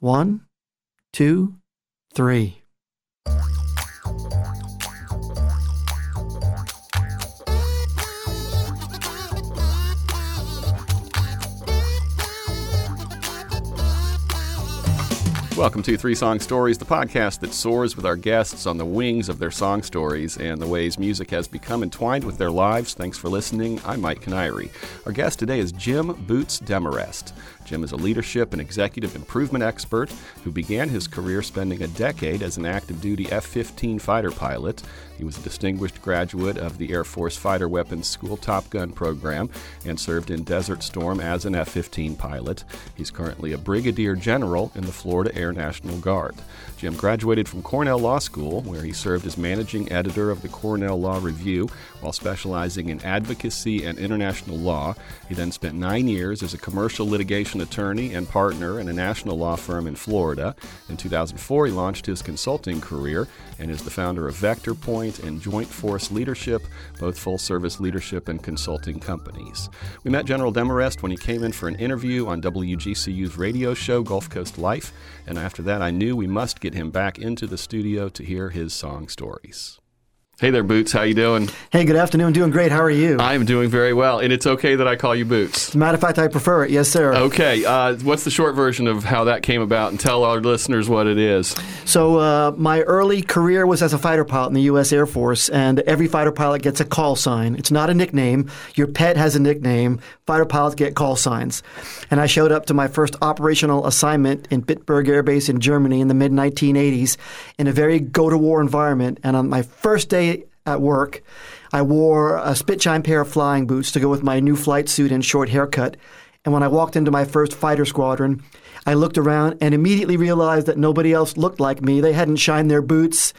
One, two, three. Welcome to Three Song Stories, the podcast that soars with our guests on the wings of their song stories and the ways music has become entwined with their lives. Thanks for listening. I'm Mike Canary. Our guest today is Jim Boots Demarest. Jim is a leadership and executive improvement expert who began his career spending a decade as an active duty F 15 fighter pilot. He was a distinguished graduate of the Air Force Fighter Weapons School Top Gun program and served in Desert Storm as an F 15 pilot. He's currently a brigadier general in the Florida Air National Guard. Jim graduated from Cornell Law School, where he served as managing editor of the Cornell Law Review while specializing in advocacy and international law. He then spent nine years as a commercial litigation attorney and partner in a national law firm in Florida. In 2004, he launched his consulting career and is the founder of Vector Point and Joint Force Leadership, both full service leadership and consulting companies. We met General Demarest when he came in for an interview on WGCU's radio show, Gulf Coast Life, and after that, I knew we must get him back into the studio to hear his song stories. Hey there, Boots. How you doing? Hey, good afternoon. Doing great. How are you? I'm doing very well, and it's okay that I call you Boots. As a matter of fact, I prefer it. Yes, sir. Okay. Uh, what's the short version of how that came about, and tell our listeners what it is? So, uh, my early career was as a fighter pilot in the U.S. Air Force, and every fighter pilot gets a call sign. It's not a nickname. Your pet has a nickname. Fighter pilots get call signs. And I showed up to my first operational assignment in Bitburg Air Base in Germany in the mid 1980s in a very go to war environment. And on my first day at work, I wore a Spitchine pair of flying boots to go with my new flight suit and short haircut. And when I walked into my first fighter squadron, I looked around and immediately realized that nobody else looked like me. They hadn't shined their boots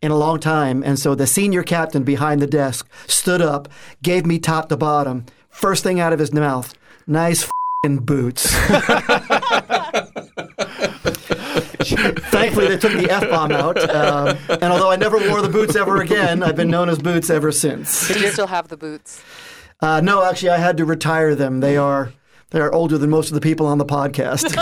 in a long time. And so the senior captain behind the desk stood up, gave me top to bottom. First thing out of his mouth, nice boots. Thankfully, they took the F bomb out. Um, and although I never wore the boots ever again, I've been known as Boots ever since. Do you still have the boots? Uh, no, actually, I had to retire them. They are they are older than most of the people on the podcast.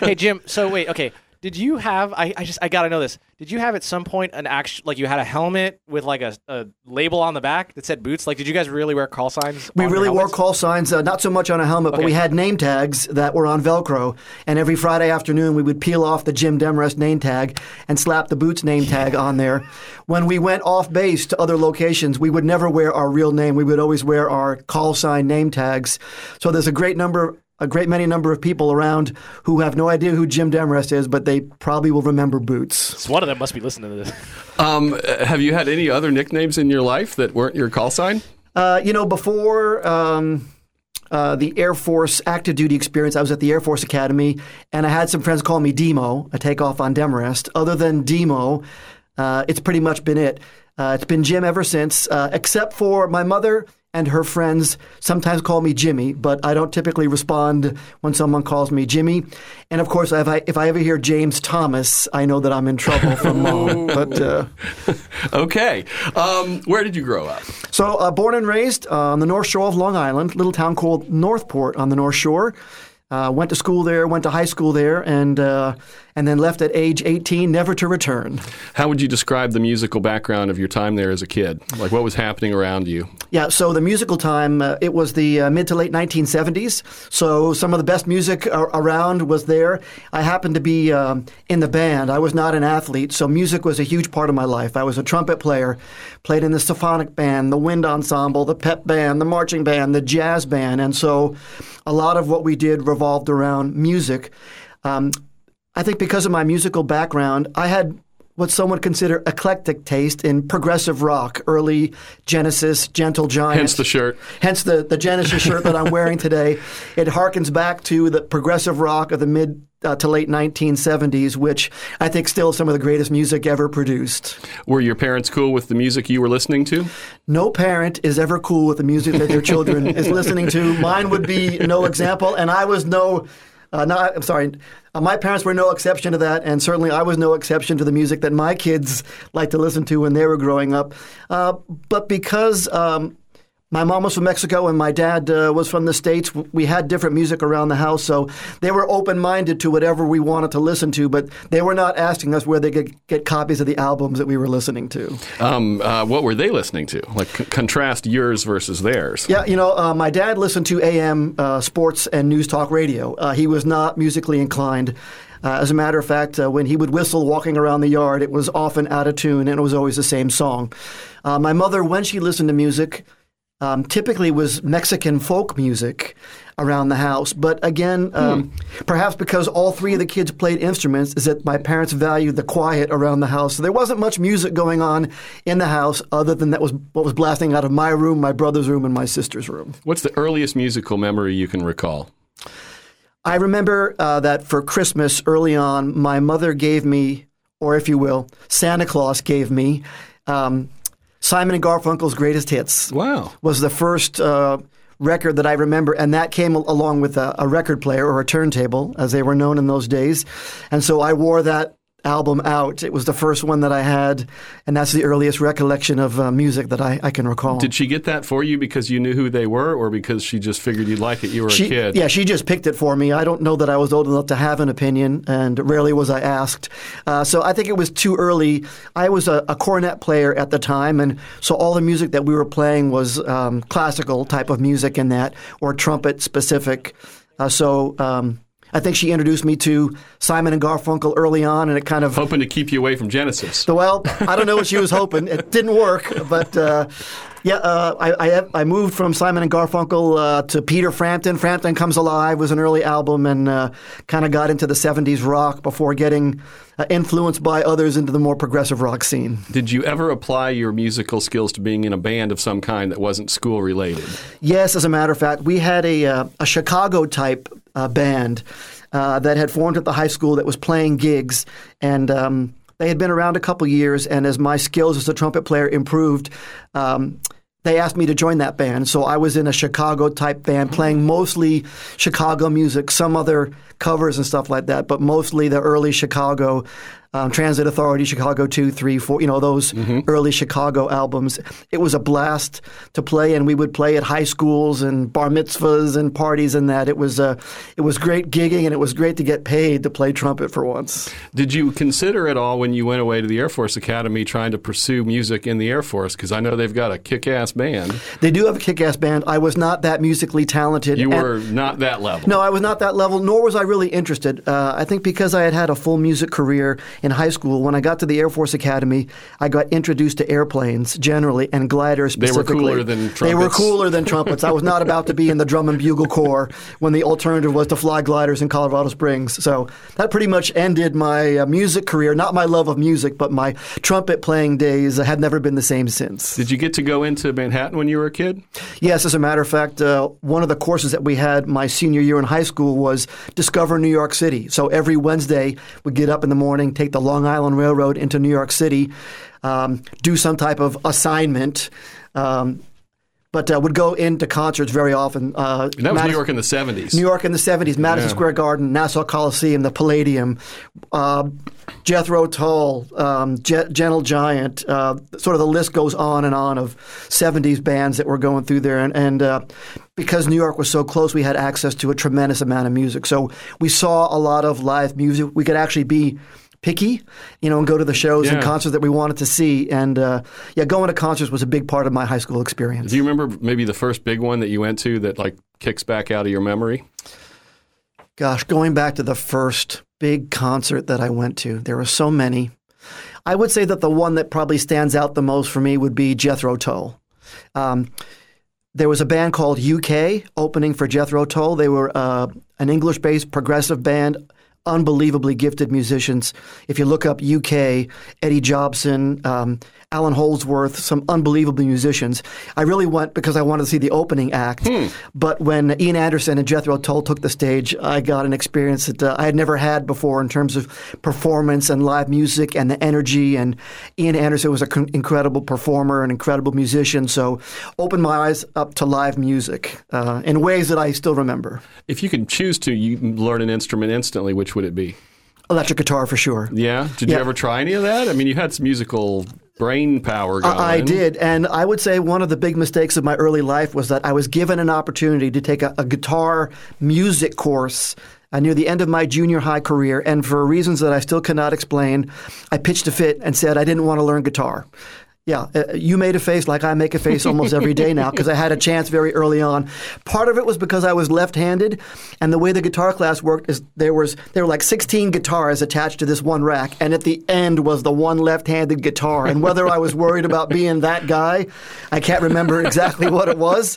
hey Jim, so wait, okay. Did you have? I, I just I gotta know this. Did you have at some point an actual like you had a helmet with like a, a label on the back that said boots? Like, did you guys really wear call signs? We really wore call signs, uh, not so much on a helmet, but we had name tags that were on Velcro. And every Friday afternoon, we would peel off the Jim Demarest name tag and slap the Boots name tag on there. When we went off base to other locations, we would never wear our real name. We would always wear our call sign name tags. So there's a great number. A great many number of people around who have no idea who Jim Demarest is, but they probably will remember Boots. So one of them must be listening to this. Um, have you had any other nicknames in your life that weren't your call sign? Uh, you know, before um, uh, the Air Force active duty experience, I was at the Air Force Academy, and I had some friends call me Demo, a takeoff on Demarest. Other than Demo, uh, it's pretty much been it. Uh, it's been Jim ever since, uh, except for my mother and her friends sometimes call me Jimmy, but I don't typically respond when someone calls me Jimmy. And of course, if I, if I ever hear James Thomas, I know that I'm in trouble from mom. But uh, Okay. Um, where did you grow up? So, uh, born and raised uh, on the North Shore of Long Island, little town called Northport on the North Shore. Uh, went to school there, went to high school there, and uh, and then left at age 18, never to return. How would you describe the musical background of your time there as a kid? Like what was happening around you? Yeah, so the musical time, uh, it was the uh, mid to late 1970s. So some of the best music a- around was there. I happened to be um, in the band. I was not an athlete, so music was a huge part of my life. I was a trumpet player, played in the symphonic band, the wind ensemble, the pep band, the marching band, the jazz band. And so a lot of what we did revolved around music. Um, I think because of my musical background, I had what some would consider eclectic taste in progressive rock, early Genesis, Gentle Giant. Hence the shirt. Hence the, the Genesis shirt that I'm wearing today. It harkens back to the progressive rock of the mid uh, to late 1970s, which I think still some of the greatest music ever produced. Were your parents cool with the music you were listening to? No parent is ever cool with the music that their children is listening to. Mine would be no example, and I was no. Uh, no, I'm sorry. Uh, my parents were no exception to that, and certainly I was no exception to the music that my kids liked to listen to when they were growing up. Uh, but because um, my mom was from Mexico and my dad uh, was from the States. We had different music around the house, so they were open minded to whatever we wanted to listen to, but they were not asking us where they could get copies of the albums that we were listening to. Um, uh, what were they listening to? Like, c- contrast yours versus theirs. Yeah, you know, uh, my dad listened to AM uh, sports and news talk radio. Uh, he was not musically inclined. Uh, as a matter of fact, uh, when he would whistle walking around the yard, it was often out of tune and it was always the same song. Uh, my mother, when she listened to music, um, typically was Mexican folk music around the house. But again, um, perhaps because all three of the kids played instruments, is that my parents valued the quiet around the house. So there wasn't much music going on in the house other than that was what was blasting out of my room, my brother's room, and my sister's room. What's the earliest musical memory you can recall? I remember uh, that for Christmas early on, my mother gave me, or if you will, Santa Claus gave me um, Simon and Garfunkel's Greatest Hits. Wow. Was the first uh, record that I remember, and that came along with a, a record player or a turntable, as they were known in those days. And so I wore that album out. It was the first one that I had, and that's the earliest recollection of uh, music that I, I can recall. Did she get that for you because you knew who they were, or because she just figured you'd like it? You were She, a kid. Yeah, she just picked it for me. I don't know that I was old enough to have an opinion, and rarely was I asked. Uh, so I think it was too early. I was a, a cornet player at the time, and so all the music that we were playing was um, classical type of music in that, or trumpet specific. Uh, so um, I think she introduced me to Simon and Garfunkel early on, and it kind of Hoping to keep you away from Genesis. well, I don't know what she was hoping. It didn't work, but uh, yeah, uh, I, I I moved from Simon and Garfunkel uh, to Peter Frampton. Frampton Comes Alive was an early album, and uh, kind of got into the '70s rock before getting uh, influenced by others into the more progressive rock scene. Did you ever apply your musical skills to being in a band of some kind that wasn't school related? Yes, as a matter of fact, we had a uh, a Chicago type uh, band uh, that had formed at the high school that was playing gigs, and um, they had been around a couple years. And as my skills as a trumpet player improved. Um, they asked me to join that band, so I was in a Chicago type band playing mostly Chicago music, some other covers and stuff like that, but mostly the early Chicago um, Transit Authority, Chicago 2, 3, 4, you know, those early Chicago albums. It was a blast to play, and we would play at high schools and bar mitzvahs and parties and that. It was, uh, it was great gigging, and it was great to get paid to play trumpet for once. Did you consider at all when you went away to the Air Force Academy trying to pursue music in the Air Force? Because I know they've got a kick ass band. They do have a kick ass band. I was not that musically talented. You and- were not that level. No, I was not that level, nor was I really interested. Uh, I think because I had had a full music career in high school, when I got to the Air Force Academy, I got introduced to airplanes generally and gliders specifically. They were cooler than trumpets. They were cooler than trumpets. I was not about to be in the drum and bugle corps when the alternative was to fly gliders in Colorado Springs. So that pretty much ended my uh, music career. Not my love of music, but my trumpet playing days have never been the same since. Did you get to go into Manhattan when you were a kid? Yes, as a matter of fact, uh, one of the courses that we had my senior year in high school was Discover New York City. So every Wednesday, we'd get up in the morning, take the Long Island Railroad into New York City, um, do some type of assignment. Um, but uh, would go into concerts very often. Uh, And that was New York in the 70s. New York in the 70s, Madison Yeah. Square Garden, Nassau Coliseum, the Palladium, uh, Jethro Tull, um, Je- Gentle Giant, uh, sort of the list goes on and on of 70s bands that were going through there. And, and uh, because New York was so close, we had access to a tremendous amount of music. So we saw a lot of live music. We could actually be picky, you know, and go to the shows and concerts that we wanted to see. And uh, yeah, going to concerts was a big part of my high school experience. Do you remember maybe the first big one that you went to that like kicks back out of your memory? Gosh, going back to the first big concert that I went to, there were so many. I would say that the one that probably stands out the most for me would be Jethro Tull. Um, there was a band called UK opening for Jethro Tull. They were uh, an English based progressive band, unbelievably gifted musicians. If you look up UK, Eddie Jobson, um, Allan Holdsworth, some unbelievable musicians. I really went because I wanted to see the opening act. But when Ian Anderson and Jethro Tull took the stage, I got an experience that uh, I had never had before in terms of performance and live music and the energy. And Ian Anderson was an con- incredible performer, an incredible musician. So opened my eyes up to live music uh, in ways that I still remember. If you could choose to, you learn an instrument instantly. Which would it be? Electric guitar for sure. Yeah. Did Yeah. you ever try any of that? I mean, you had some musical brain power going. I I did, and I would say one of the big mistakes of my early life was that I was given an opportunity to take a, a guitar music course uh, near the end of my junior high career, and for reasons that I still cannot explain, I pitched a fit and said I didn't want to learn guitar. Yeah, uh, you made a face like I make a face almost every day now because I had a chance very early on. Part of it was because I was left-handed, and the way the guitar class worked is there was there were like 16 guitars attached to this one rack, and at the end was the one left-handed guitar. And whether I was worried about being that guy, I can't remember exactly what it was.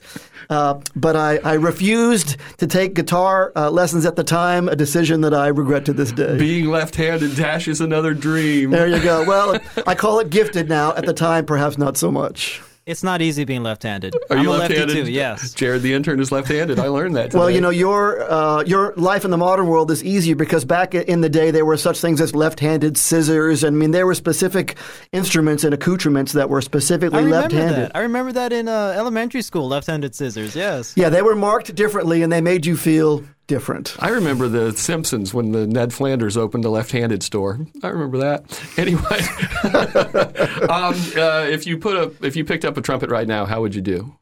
Uh, but I, I, refused to take guitar uh, lessons at the time, a decision that I regret to this day. Being left handed Dash is another dream. There you go. Well, I call it gifted now. At the time, perhaps not so much. It's not easy being left-handed. Are I'm you left-handed? lefty too. Yes. Jared, the intern, is left-handed. I learned that. Today. Well, you know, your uh, your life in the modern world is easier because back in the day there were such things as left-handed scissors. I mean, there were specific instruments and accoutrements that were specifically I remember left-handed. that. I remember that in uh, elementary school, left-handed scissors. Yes. Yeah, they were marked differently, and they made you feel different. I remember the Simpsons when the Ned Flanders opened a left-handed store. I remember that. Anyway, um, uh, if you put a if you picked up a trumpet right now, how would you do?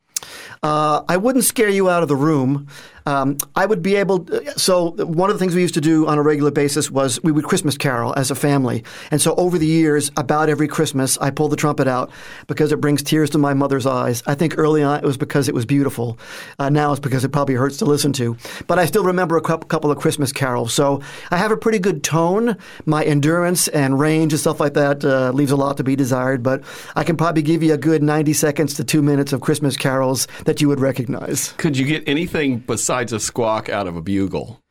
Uh, I wouldn't scare you out of the room. Um, I would be able. To, So one of the things we used to do on a regular basis was we would Christmas carol as a family, and so over the years, about every Christmas, I pull the trumpet out because it brings tears to my mother's eyes. I think early on it was because it was beautiful. Uh, now it's because it probably hurts to listen to. But I still remember a couple of Christmas carols, so I have a pretty good tone. My endurance and range and stuff like that uh, leaves a lot to be desired, but I can probably give you a good ninety seconds to two minutes of Christmas carols that you would recognize. Could you get anything besides a squawk out of a bugle?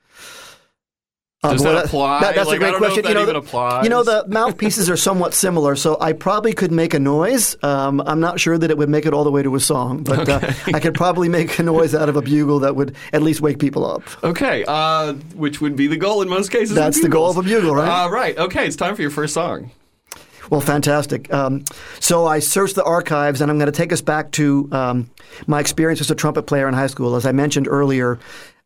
Um, Does that apply? that- that's Like, a great I don't know if question. that you know, the, you know, the mouthpieces are somewhat similar, so I probably could make a noise. Um, I'm not sure that it would make it all the way to a song, but uh, I could probably make a noise out of a bugle that would at least wake people up. Okay, uh, which would be the goal in most cases. That's the goal of a bugle, right? Uh, right. Okay, it's time for your first song. Well, fantastic. Um, so I searched the archives, and I'm going to take us back to um, my experience as a trumpet player in high school. As I mentioned earlier,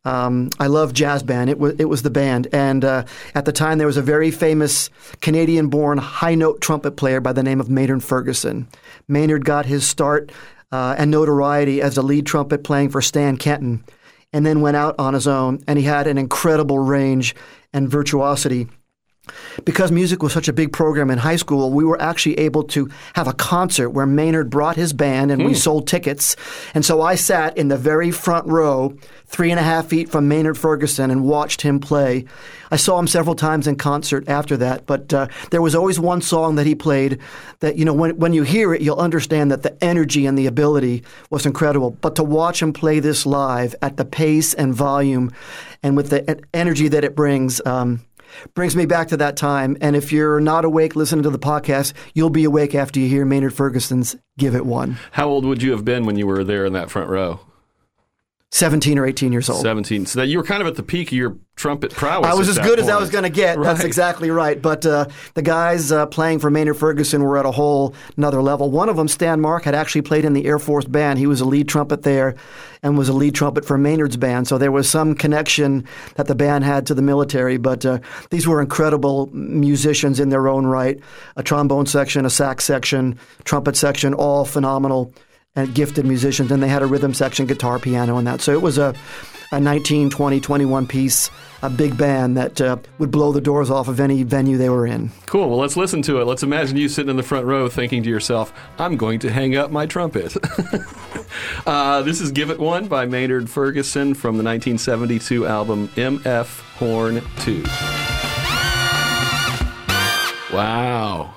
um, I love jazz band. It was it was the band, and uh, at the time there was a very famous Canadian-born high note trumpet player by the name of Maynard Ferguson. Maynard got his start uh, and notoriety as a lead trumpet playing for Stan Kenton, and then went out on his own. And he had an incredible range and virtuosity because music was such a big program in high school, we were actually able to have a concert where Maynard brought his band and we sold tickets. And so I sat in the very front row, three and a half feet from Maynard Ferguson, and watched him play. I saw him several times in concert after that, but uh, there was always one song that he played that, you know, when, when you hear it, you'll understand that the energy and the ability was incredible. But to watch him play this live at the pace and volume and with the energy that it brings, um, brings me back to that time. And if you're not awake listening to the podcast, you'll be awake after you hear Maynard Ferguson's Give It One. How old would you have been when you were there in that front row? 17 or 18 years old. 17. So that you were kind of at the peak of your trumpet prowess. I was as good as I was going to get. That's exactly right. But uh, the guys uh, playing for Maynard Ferguson were at a whole another level. One of them, Stan Mark, had actually played in the Air Force band. He was a lead trumpet there and was a lead trumpet for Maynard's band. So there was some connection that the band had to the military. But uh, these were incredible musicians in their own right. A trombone section, a sax section, trumpet section, all phenomenal and gifted musicians. And they had a rhythm section, guitar, piano, and that. So it was a, a 19, 20, 21 piece, a big band that uh, would blow the doors off of any venue they were in. Cool. Well, let's listen to it. Let's imagine you sitting in the front row thinking to yourself, I'm going to hang up my trumpet. uh, this is Give It One by Maynard Ferguson from the 1972 album MF Horn 2. Wow.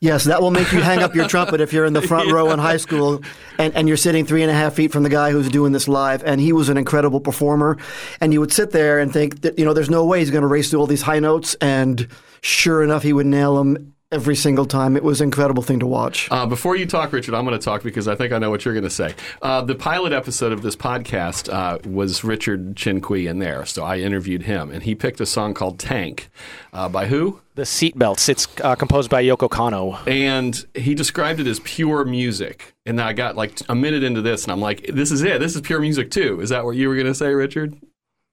Yes, that will make you hang up your trumpet if you're in the front row in high school and, and you're sitting three and a half feet from the guy who's doing this live. And he was an incredible performer. And you would sit there and think that, you know, there's no way he's going to race through all these high notes. And sure enough, he would nail them every single time. It was an incredible thing to watch. Uh, before you talk, Richard, I'm going to talk because I think I know what you're going to say. Uh, the pilot episode of this podcast uh, was Richard Chinqui in there, so I interviewed him, and he picked a song called Tank uh, by who? The Seatbelts. It's uh, composed by Yoko Kanno. And he described it as pure music. And I got like a minute into this, and I'm like, this is it. This is pure music too. Is that what you were going to say, Richard?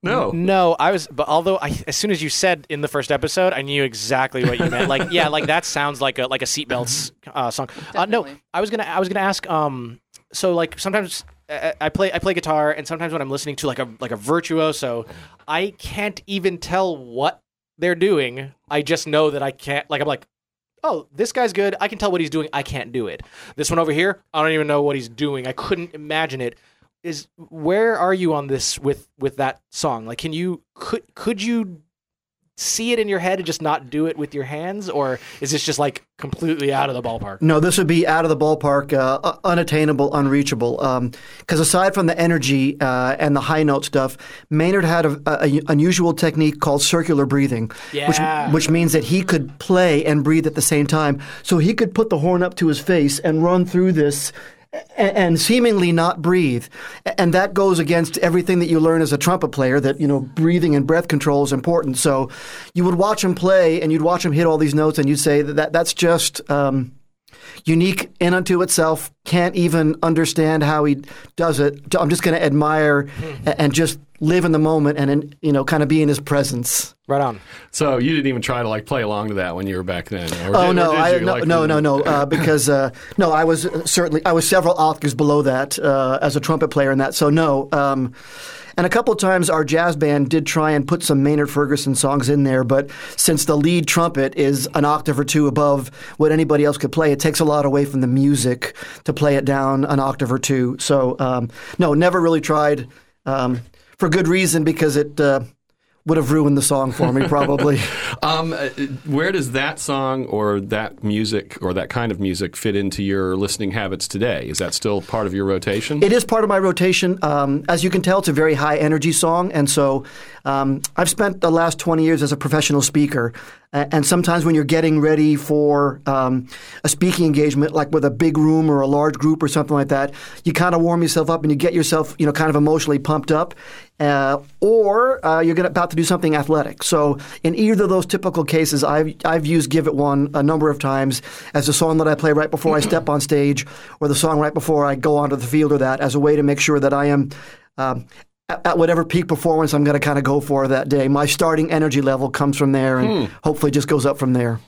No. No, I was, but although I, as soon as you said in the first episode, I knew exactly what you meant. Like, yeah, like that sounds like a like a seatbelts uh, song. Uh, no, I was gonna I was gonna ask. Um, so like sometimes uh, I play I play guitar, and sometimes when I'm listening to like a like a virtuoso, I can't even tell what they're doing. I just know that I can't. Like I'm like. Oh, this guy's good. I can tell what he's doing. I can't do it. This one over here, I don't even know what he's doing. I couldn't imagine it is where are you on this with with that song like can you could could you see it in your head and just not do it with your hands or is this just like completely out of the ballpark No, this would be out of the ballpark, uh, unattainable, unreachable. Because aside from the energy uh, and the high note stuff, Maynard had a, a, a unusual technique called circular breathing, Yeah. which, which means that he could play and breathe at the same time. So he could put the horn up to his face and run through this. And seemingly not breathe, and that goes against everything that you learn as a trumpet player. That you know, breathing and breath control is important. So, you would watch him play, and you'd watch him hit all these notes, and you'd say that, that that's just um, unique in unto itself. Can't even understand how he does it. I'm just going to admire a- and just live in the moment and you know kind of be in his presence. right on So you didn't even try to like play along to that when you were back then. Or Oh did- no, or did I, you? no, Like, no, no, no, uh, because uh, no, I was uh, certainly I was several octaves below that uh, as a trumpet player in that. So no. Um, and a couple times our jazz band did try and put some Maynard Ferguson songs in there, but since the lead trumpet is an octave or two above what anybody else could play, it takes a lot away from the music to play it down an octave or two. So um, no, never really tried um, for good reason because it uh, would have ruined the song for me probably. Um, uh, where does that song or that music or that kind of music fit into your listening habits today? Is that still part of your rotation? It is part of my rotation. Um, as you can tell, it's a very high energy song, and so um, I've spent the last twenty years as a professional speaker. And sometimes when you're getting ready for um, a speaking engagement, like with a big room or a large group or something like that, you kind of warm yourself up and you get yourself, you know, kind of emotionally pumped up. Uh, or uh, you're gonna, about to do something athletic. So in either of those typical cases, I've I've used "Give It One" a number of times as a song that I play right before I step on stage, or the song right before I go onto the field, or that as a way to make sure that I am. Um, at at whatever peak performance I'm going to kind of go for that day, my starting energy level comes from there, and hopefully just goes up from there.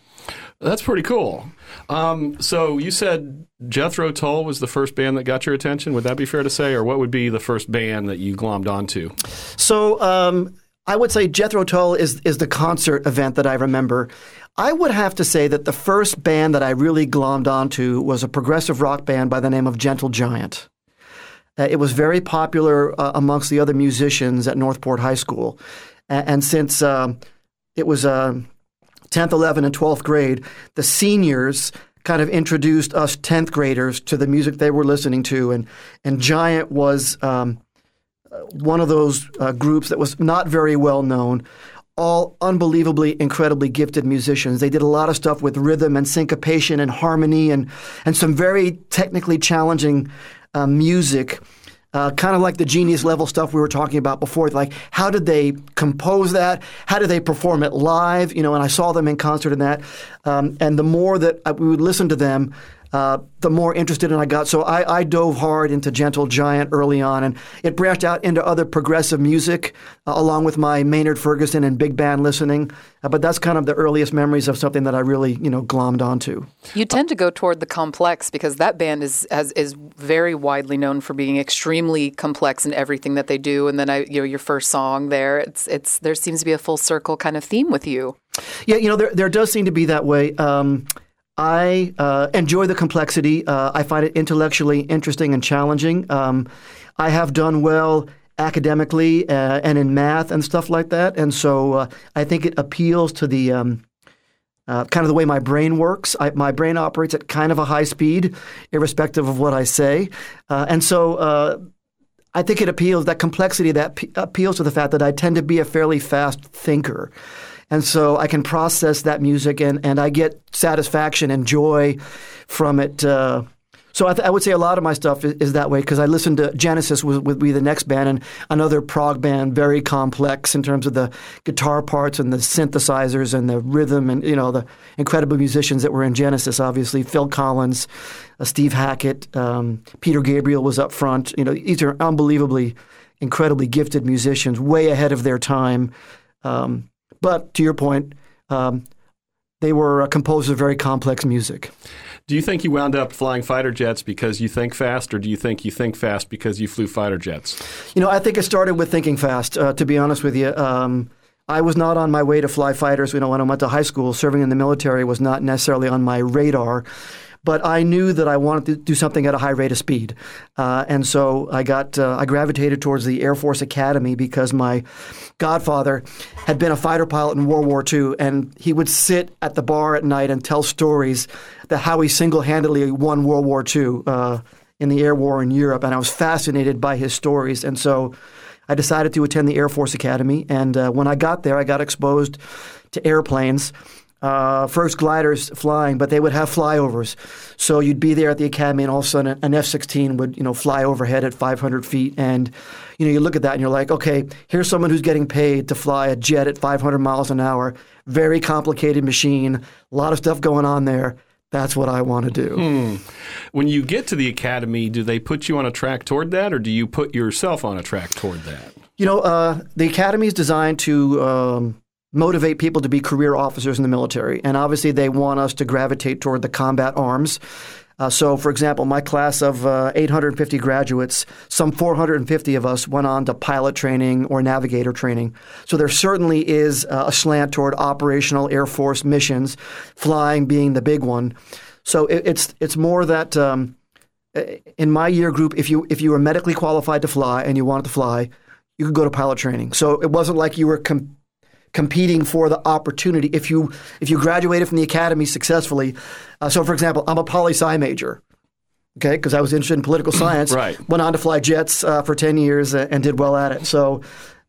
That's pretty cool. Um, so you said Jethro Tull was the first band that got your attention. Would that be fair to say, or what would be the first band that you glommed onto? So um, I would say Jethro Tull is is the concert event that I remember. I would have to say that the first band that I really glommed onto was a progressive rock band by the name of Gentle Giant. Uh, it was very popular uh, amongst the other musicians at Northport High School, A- and since um, it was uh, 10th, 11th, and 12th grade, the seniors kind of introduced us 10th graders to the music they were listening to, and and Giant was. Um, one of those uh, groups that was not very well known. All unbelievably, incredibly gifted musicians. They did a lot of stuff with rhythm and syncopation and harmony and, and some very technically challenging uh, music. Uh, kind of like the genius level stuff we were talking about before. Like, how did they compose that? How did they perform it live? You know, and I saw them in concert in that. Um, and the more that I, we would listen to them, uh, the more interested in I got. So I, I dove hard into Gentle Giant early on, and it branched out into other progressive music, uh, along with my Maynard Ferguson and big band listening. Uh, but that's kind of the earliest memories of something that I really, you know, glommed onto. You tend to go toward the complex because that band is has, is very widely known for being extremely complex in everything that they do. And then I, you know, your first song there, it's it's there seems to be a full circle kind of theme with you. Yeah, you know, there, there does seem to be that way. Um, I uh, enjoy the complexity. Uh, I find it intellectually interesting and challenging. Um, I have done well academically uh, and in math and stuff like that, and so uh, I think it appeals to the um, uh, kind of the way my brain works. I, my brain operates at kind of a high speed, irrespective of what I say, uh, and so. I think it appeals that complexity that p- appeals to the fact that I tend to be a fairly fast thinker. And so I can process that music and, and I get satisfaction and joy from it. Uh, so I, th- I would say a lot of my stuff is, is that way because I listened to Genesis would, be the next band and another prog band, very complex in terms of the guitar parts and the synthesizers and the rhythm and you know the incredible musicians that were in Genesis. Obviously, Phil Collins, uh, Steve Hackett, um, Peter Gabriel was up front. You know, these are unbelievably incredibly gifted musicians, way ahead of their time. Um, but to your point, um, they were uh, composers of very complex music. Do you think you wound up flying fighter jets because you think fast, or do you think you think fast because you flew fighter jets? You know, I think it started with thinking fast. Uh, to be honest with you, um, I was not on my way to fly fighters. You know, when I went to high school, serving in the military was not necessarily on my radar. But I knew that I wanted to do something at a high rate of speed, uh, and so I got uh, I gravitated towards the Air Force Academy because my godfather had been a fighter pilot in World War II, and he would sit at the bar at night and tell stories that how he single-handedly won World War II uh, in the air war in Europe, and I was fascinated by his stories, and so I decided to attend the Air Force Academy. And uh, when I got there, I got exposed to airplanes. Uh, first gliders flying, but they would have flyovers. So you'd be there at the academy, and all of a sudden, an F-16 would, you know, fly overhead at 500 feet, and you know, you look at that, and you're like, okay, here's someone who's getting paid to fly a jet at 500 miles an hour. Very complicated machine, a lot of stuff going on there. That's what I want to do. When you get to the academy, do they put you on a track toward that, or do you put yourself on a track toward that? You know, uh, the academy is designed to um, motivate people to be career officers in the military, and obviously they want us to gravitate toward the combat arms. Uh, so, for example, my class of uh, 850 graduates, some 450 of us went on to pilot training or navigator training. So there certainly is uh, a slant toward operational Air Force missions, flying being the big one. So it, it's it's more that um, in my year group, if you if you were medically qualified to fly and you wanted to fly, you could go to pilot training. So it wasn't like you were competing for the opportunity. If you if you graduated from the academy successfully, uh, so for example, I'm a poli sci major. Okay, because I was interested in political science. Right. Went on to fly jets uh, for ten years and, and did well at it. So.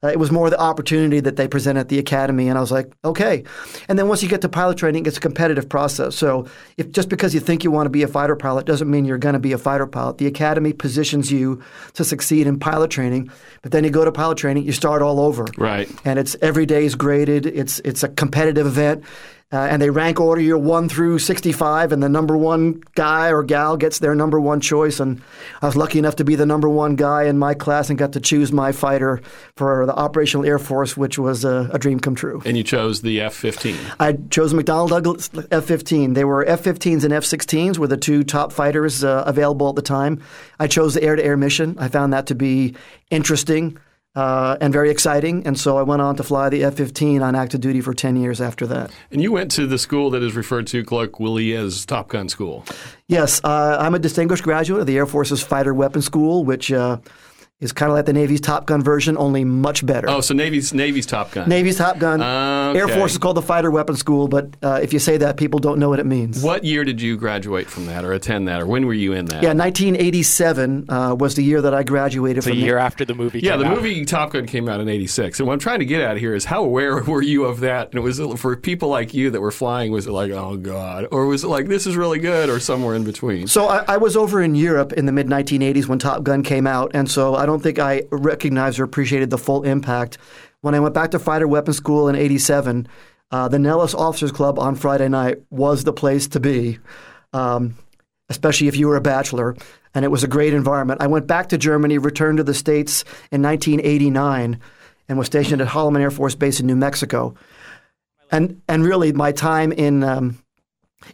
Uh, it was more the opportunity that they present at the academy, and I was like, okay. And then once you get to pilot training, it's a competitive process. So if just because you think you want to be a fighter pilot doesn't mean you're going to be a fighter pilot. The academy positions you to succeed in pilot training, but then you go to pilot training, you start all over. Right. And it's every day is graded. It's it's a competitive event. Uh, and they rank order you 1 through 65, and the number one guy or gal gets their number one choice. And I was lucky enough to be the number one guy in my class and got to choose my fighter for the Operational Air Force, which was a, a dream come true. And you chose the F 15. I chose McDonnell Douglas F-15. They were F-15s and F-16s were the two top fighters uh, available at the time. I chose the air-to-air mission. I found that to be interesting uh, and very exciting, and so I went on to fly the F-15 on active duty for 10 years after that. And you went to the school that is referred to colloquially as Top Gun School. Yes, uh, I'm a distinguished graduate of the Air Force's Fighter Weapons School, which uh, is kind of like the Navy's Top Gun version, only much better. Oh, so Navy's Navy's Top Gun. Navy's Top Gun. Okay. Air Force is called the Fighter Weapons School, but uh, if you say that, people don't know what it means. What year did you graduate from that or attend that, or when were you in that? Yeah, 1987 uh, was the year that I graduated The from year after the movie Yeah, came the out. movie Top Gun came out in '86, and what I'm trying to get at here is how aware were you of that? And it was for people like you that were flying. Was it like, oh god, or was it like this is really good, or somewhere in between? So I, I was over in Europe in the mid 1980s when Top Gun came out, and so I don't think I recognized or appreciated the full impact. When I went back to fighter weapons school in '87, uh, the Nellis Officers Club on Friday night was the place to be, um, especially if you were a bachelor, and it was a great environment. I went back to Germany, returned to the States in 1989, and was stationed at Holloman Air Force Base in New Mexico. And and really, my time in um,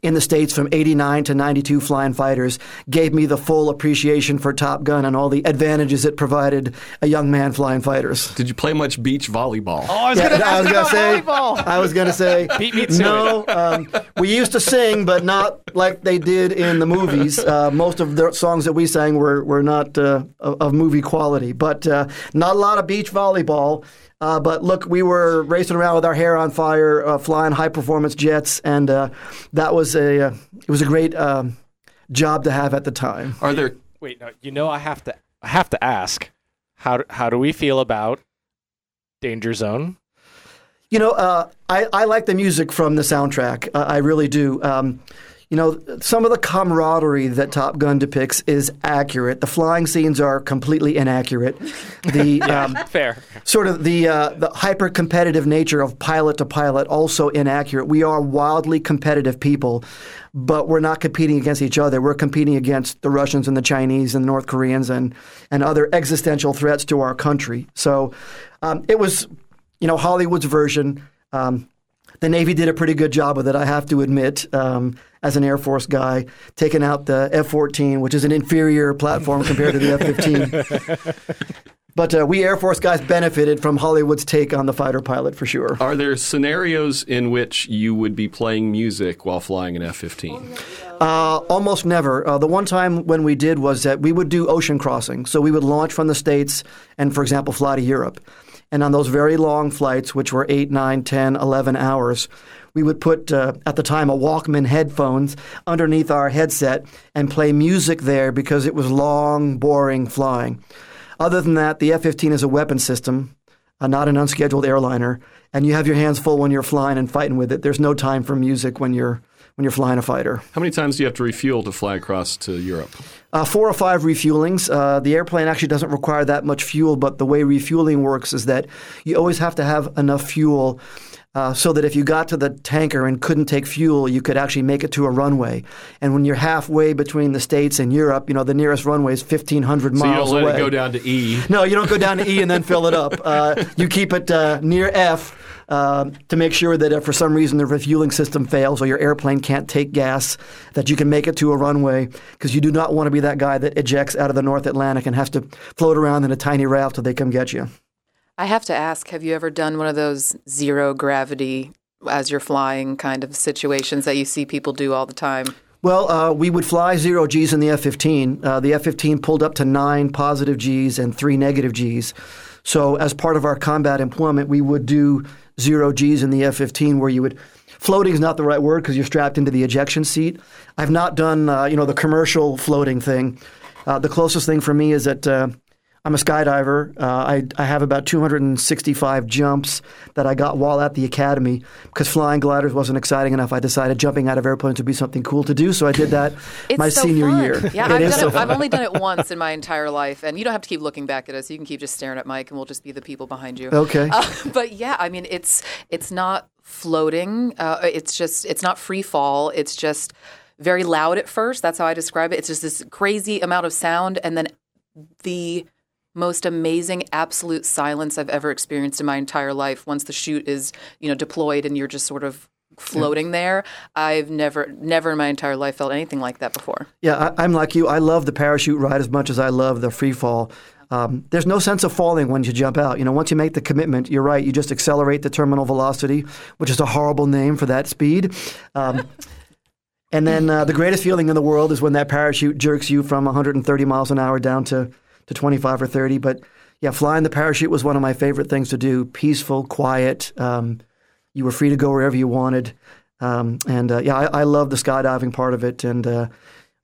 in the States from 89 to 92 flying fighters gave me the full appreciation for Top Gun and all the advantages it provided a young man flying fighters. Did you play much beach volleyball? Oh, I was Yeah, going to I was ask gonna about say, volleyball. I was gonna say, Beat me to no. Um, we used to sing, but not like they did in the movies. Uh, most of the songs that we sang were were not uh, of, of movie quality, but uh, not a lot of beach volleyball. Uh, but look, we were racing around with our hair on fire, uh, flying high performance jets, and uh, that was a uh, it was a great um, job to have at the time. Are there Wait, no. You know, I have to. I have to ask. How do- how do we feel about Danger Zone? You know, uh, I, I like the music from the soundtrack. Uh, I really do. Um, you know, some of the camaraderie that Top Gun depicts is accurate. The flying scenes are completely inaccurate. The um, Fair. sort of the uh, the hyper competitive nature of pilot to pilot also inaccurate. We are wildly competitive people, but we're not competing against each other. We're competing against the Russians and the Chinese and the North Koreans and and other existential threats to our country. So um, it was, you know, Hollywood's version. Um, the Navy did a pretty good job with it, I have to admit, um, as an Air Force guy, taking out the F 14, which is an inferior platform compared to the F 15. But uh, we Air Force guys benefited from Hollywood's take on the fighter pilot for sure. Are there scenarios in which you would be playing music while flying an F 15? Uh, almost never. Uh, the one time when we did was that we would do ocean crossing. So we would launch from the States and, for example, fly to Europe. And on those very long flights, which were 8, 9, 10, 11 hours, we would put, uh, at the time, a Walkman headphones underneath our headset and play music there because it was long, boring flying. Other than that, the F 15 is a weapon system, uh, not an unscheduled airliner, and you have your hands full when you're flying and fighting with it. There's no time for music when you're when you're flying a fighter. How many times do you have to refuel to fly across to Europe? Uh, four or five refuelings. Uh, the airplane actually doesn't require that much fuel, but the way refueling works is that you always have to have enough fuel uh, so that if you got to the tanker and couldn't take fuel, you could actually make it to a runway. And when you're halfway between the States and Europe, you know, the nearest runway is 1,500 So you miles don't let away. it go down to E. No, you don't go down to E and then fill it up. Uh, you keep it uh, near F uh, to make sure that if for some reason the refueling system fails or your airplane can't take gas, that you can make it to a runway because you do not want to be that guy that ejects out of the North Atlantic and has to float around in a tiny raft till they come get you. I have to ask, have you ever done one of those zero gravity as you're flying kind of situations that you see people do all the time? Well, uh, we would fly zero Gs in the F 15. Uh, the F 15 pulled up to nine positive Gs and three negative Gs. So, as part of our combat employment, we would do zero Gs in the F 15 where you would. Floating is not the right word because you're strapped into the ejection seat. I've not done, uh, you know, the commercial floating thing. Uh, the closest thing for me is that uh, I'm a skydiver. Uh, I, I have about 265 jumps that I got while at the academy because flying gliders wasn't exciting enough. I decided jumping out of airplanes would be something cool to do, so I did that my so senior fun. year. Yeah, I've, done so it, I've only done it once in my entire life, and you don't have to keep looking back at us. You can keep just staring at Mike, and we'll just be the people behind you. Okay. Uh, but yeah, I mean, it's it's not floating. Uh, it's just it's not free fall. It's just very loud at first. That's how I describe it. It's just this crazy amount of sound, and then the most amazing absolute silence I've ever experienced in my entire life. Once the chute is you know deployed and you're just sort of floating there, I've never never in my entire life felt anything like that before. Yeah, I, I'm like you. I love the parachute ride as much as I love the free fall. Um, there's no sense of falling when you jump out. You know, once you make the commitment, you're right. You just accelerate the terminal velocity, which is a horrible name for that speed. Um, and then uh, the greatest feeling in the world is when that parachute jerks you from 130 miles an hour down to, to 25 or 30. But yeah, flying the parachute was one of my favorite things to do. Peaceful, quiet. Um, you were free to go wherever you wanted. Um, and uh, yeah, I, I love the skydiving part of it. And uh,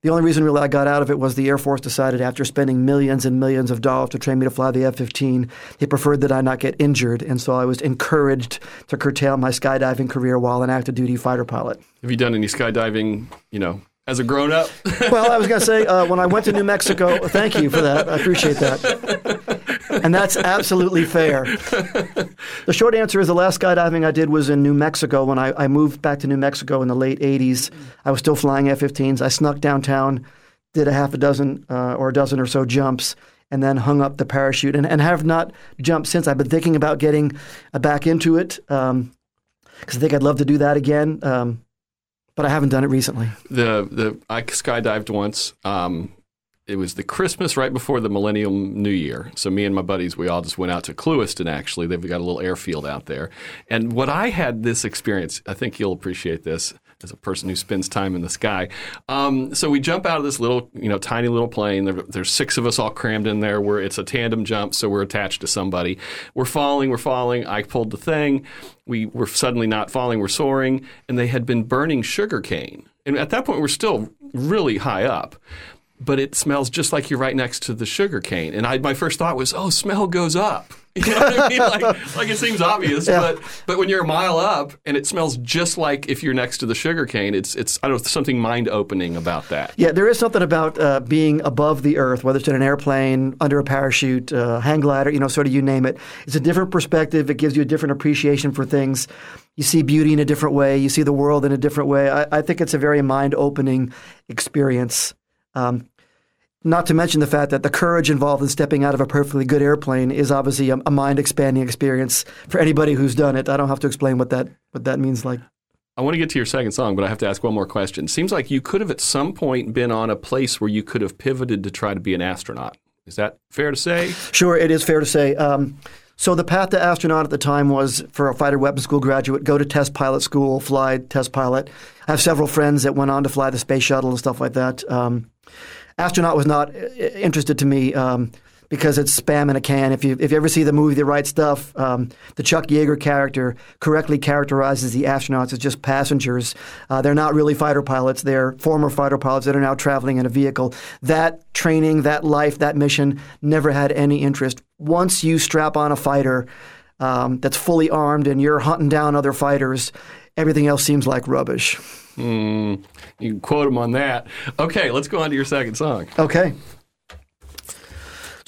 the only reason really I got out of it was the Air Force decided after spending millions and millions of dollars to train me to fly the F 15, they preferred that I not get injured. And so I was encouraged to curtail my skydiving career while an active duty fighter pilot. Have you done any skydiving, you know, as a grown up? Well, I was going to say, uh, when I went to New Mexico, thank you for that. I appreciate that. And that's absolutely fair. The short answer is the last skydiving I did was in New Mexico. When I, I moved back to New Mexico in the late 80s, I was still flying F 15s. I snuck downtown, did a half a dozen uh, or a dozen or so jumps, and then hung up the parachute and, and have not jumped since. I've been thinking about getting back into it because I think I'd love to do that again. Um, but I haven't done it recently. the the I skydived once. Um, it was the Christmas right before the Millennium New Year. So me and my buddies, we all just went out to Clewiston. Actually, they've got a little airfield out there. And what I had this experience, I think you'll appreciate this as a person who spends time in the sky. Um, so we jump out of this little, you know, tiny little plane. There, there's six of us all crammed in there. Where it's a tandem jump, so we're attached to somebody. We're falling, we're falling. I pulled the thing. We were suddenly not falling, we're soaring, and they had been burning sugar cane. And at that point, we're still really high up. but it smells just like you're right next to the sugar cane. And I, my first thought was, oh, smell goes up. You know what I mean? Like, like it seems obvious, but but when you're a mile up and it smells just like if you're next to the sugar cane, it's it's I don't know something mind opening about that. Yeah, there is something about uh, being above the earth, whether it's in an airplane, under a parachute, uh, hang glider, you know, sort of you name it. It's a different perspective. It gives you a different appreciation for things. You see beauty in a different way. You see the world in a different way. I, I think it's a very mind opening experience. Um, not to mention the fact that the courage involved in stepping out of a perfectly good airplane is obviously a, a mind expanding experience for anybody who's done it. I don't have to explain what that what that means like. I want to get to your second song, but I have to ask one more question. Seems like you could have at some point been on a place where you could have pivoted to try to be an astronaut. Is that fair to say? Sure, it is fair to say. Um, so the path to astronaut at the time was for a fighter weapons school graduate, go to test pilot school, fly test pilot. I have several friends that went on to fly the space shuttle and stuff like that. Um, astronaut was not uh, interested to me um, because it's spam in a can. If you if you ever see the movie The Right Stuff, um, the Chuck Yeager character correctly characterizes the astronauts as just passengers. Uh, they're not really fighter pilots. They're former fighter pilots that are now traveling in a vehicle. That training, that life, that mission never had any interest. Once you strap on a fighter um, that's fully armed and you're hunting down other fighters, everything else seems like rubbish. Mm, you can quote him on that. Okay, let's go on to your second song. Okay.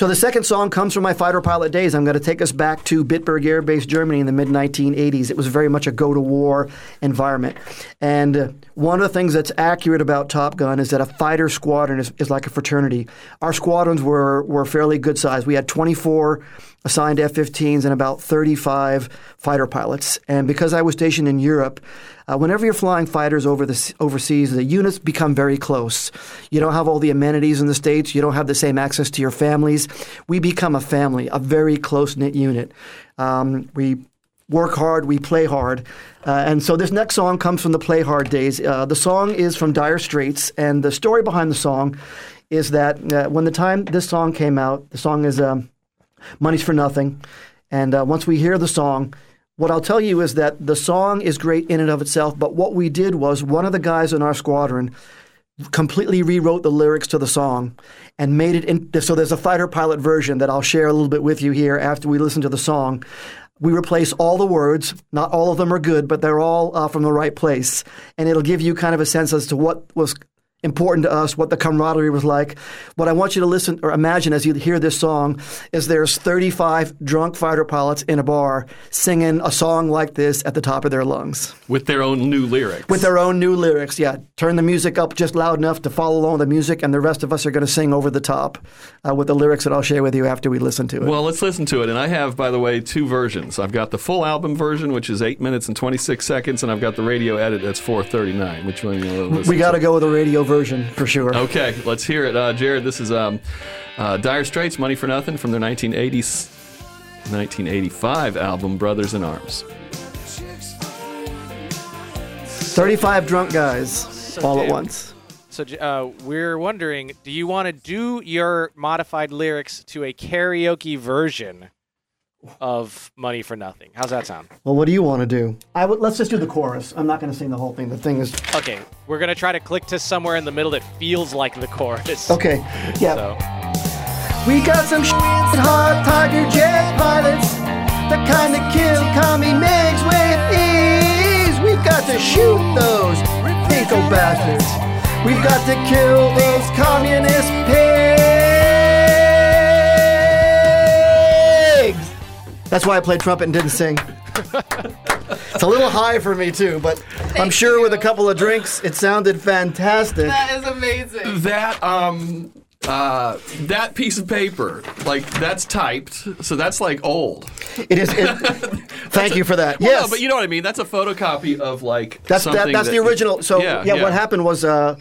So the second song comes from my fighter pilot days. I'm going to take us back to Bitburg Air Base, Germany in the mid 1980s. It was very much a go to war environment. And uh, one of the things that's accurate about Top Gun is that a fighter squadron is, is like a fraternity. Our squadrons were, were fairly good size. We had 24 assigned F 15s and about 35 fighter pilots. And because I was stationed in Europe, uh, whenever you're flying fighters over the overseas, the units become very close. You don't have all the amenities in the states. You don't have the same access to your families. We become a family, a very close knit unit. Um, we work hard, we play hard. Uh, and so this next song comes from the Play Hard days. Uh, the song is from Dire Straits, and the story behind the song is that uh, when the time this song came out, the song is um, Money's for Nothing. And uh, once we hear the song, what I'll tell you is that the song is great in and of itself, but what we did was one of the guys in our squadron completely rewrote the lyrics to the song and made it in, so there's a fighter pilot version that I'll share a little bit with you here after we listen to the song. We replace all the words. Not all of them are good, but they're all uh, from the right place. And it'll give you kind of a sense as to what was important to us, what the camaraderie was like. What I want you to listen or imagine as you hear this song is there's 35 drunk fighter pilots in a bar singing a song like this at the top of their lungs. With their own new lyrics. With their own new lyrics, yeah. Turn the music up just loud enough to follow along with the music, and the rest of us are going to sing over the top uh, with the lyrics that I'll share with you after we listen to it. Well, let's listen to it. And I have, by the way, two versions. I've got the full album version, which is 8 minutes and 26 seconds, and I've got the radio edit that's 439. Which one you want to listen We got to go with the radio version for sure. Okay, let's hear it. Uh, Jared, this is um, uh, Dire Straits, Money for Nothing from their 1980s, 1985 album, Brothers in Arms. 35 drunk guys all at once. So uh, we're wondering, do you want to do your modified lyrics to a karaoke version of "Money for Nothing"? How's that sound? Well, what do you want to do? I would, let's just do the chorus. I'm not going to sing the whole thing. The thing is. Okay, we're gonna try to click to somewhere in the middle that feels like the chorus. Okay. Yeah. So We got some shit hot Tiger jet pilots, the kind that kill commie MiGs with ease. We've got to shoot those pinko bastards. We've got to kill those communist pigs. That's why I played trumpet and didn't sing. it's a little high for me too, but I'm Thank sure with a couple of drinks, it sounded fantastic. That is amazing. That um uh that piece of paper, like that's typed, so that's like old. It is. It, thank you for that. Well, yes, no, but you know what I mean. That's a photocopy of like That's that, that's that- the original. So yeah, yeah, what happened was uh,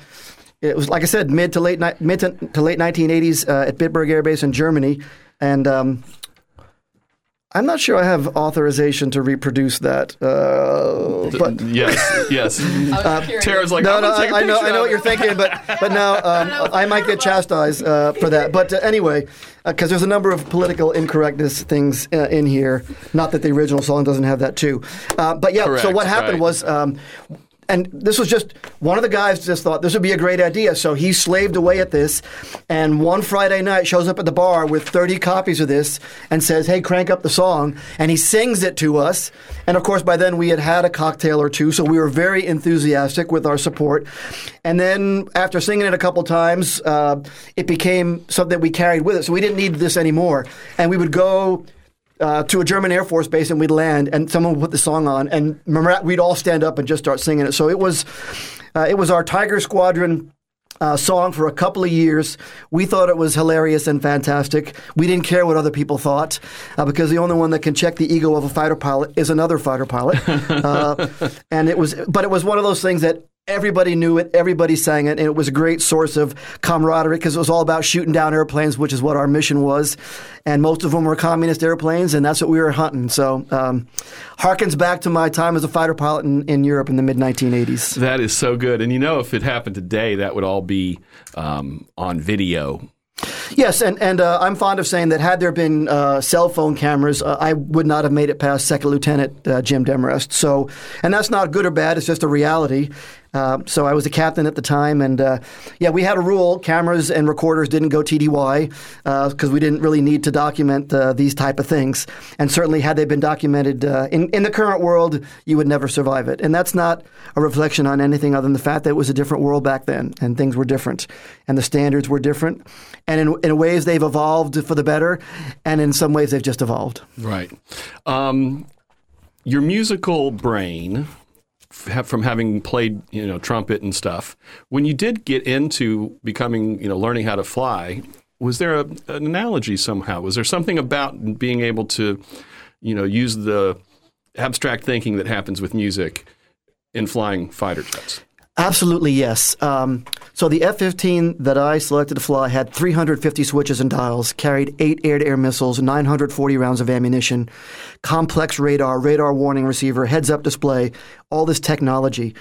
it was like I said, mid to late ni- mid to, to late 1980s uh, at Bitburg Air Base in Germany, and um, I'm not sure I have authorization to reproduce that. Uh, but yes, yes. I was curious. Tara's like, no, I'm no, gonna take a I, I know, picture I know what you're thinking, but but no, um, I might get chastised uh, for that. But uh, anyway, because there's a number of political incorrectness things uh, in here. Not that the original song doesn't have that too. Uh, but yeah, so what happened right. was. Um, and this was just one of the guys just thought this would be a great idea. So he slaved away at this, and one Friday night shows up at the bar with 30 copies of this and says, "Hey, crank up the song," and he sings it to us. And of course, by then we had had a cocktail or two, so we were very enthusiastic with our support. And then after singing it a couple times, uh, it became something that we carried with us. So we didn't need this anymore, and we would go uh, to a German Air Force base and we'd land and someone would put the song on and we'd all stand up and just start singing it. So it was, uh, it was our Tiger Squadron. Uh, song for a couple of years. We thought it was hilarious and fantastic. We didn't care what other people thought uh, because the only one that can check the ego of a fighter pilot is another fighter pilot. Uh, and it was, but it was one of those things that Everybody knew it. Everybody sang it, and it was a great source of camaraderie because it was all about shooting down airplanes, which is what our mission was. And most of them were communist airplanes, and that's what we were hunting. So, um, harkens back to my time as a fighter pilot in, in Europe in the mid 1980s. That is so good. And you know, if it happened today, that would all be um, on video Yes, and and uh, I'm fond of saying that had there been uh, cell phone cameras, uh, I would not have made it past Second Lieutenant uh, Jim Demarest. So, and that's not good or bad; it's just a reality. Uh, so I was a captain at the time, and uh, yeah, we had a rule: cameras and recorders didn't go TDY because we didn't really need to document these type of things. And certainly, had they been documented in in the current world, you would never survive it. And that's not a reflection on anything other than the fact that it was a different world back then, and things were different, and the standards were different, and in in ways they've evolved for the better, and in some ways they've just evolved. Right. Um, your musical brain from having played you know trumpet and stuff. When you did get into becoming you know learning how to fly was there a, an analogy somehow? Was there something about being able to you know use the abstract thinking that happens with music in flying fighter jets Absolutely, yes. Um, so the F 15 that I selected to fly had 350 switches and dials, carried eight air to air missiles, 940 rounds of ammunition, complex radar, radar warning receiver, heads up display, all this technology.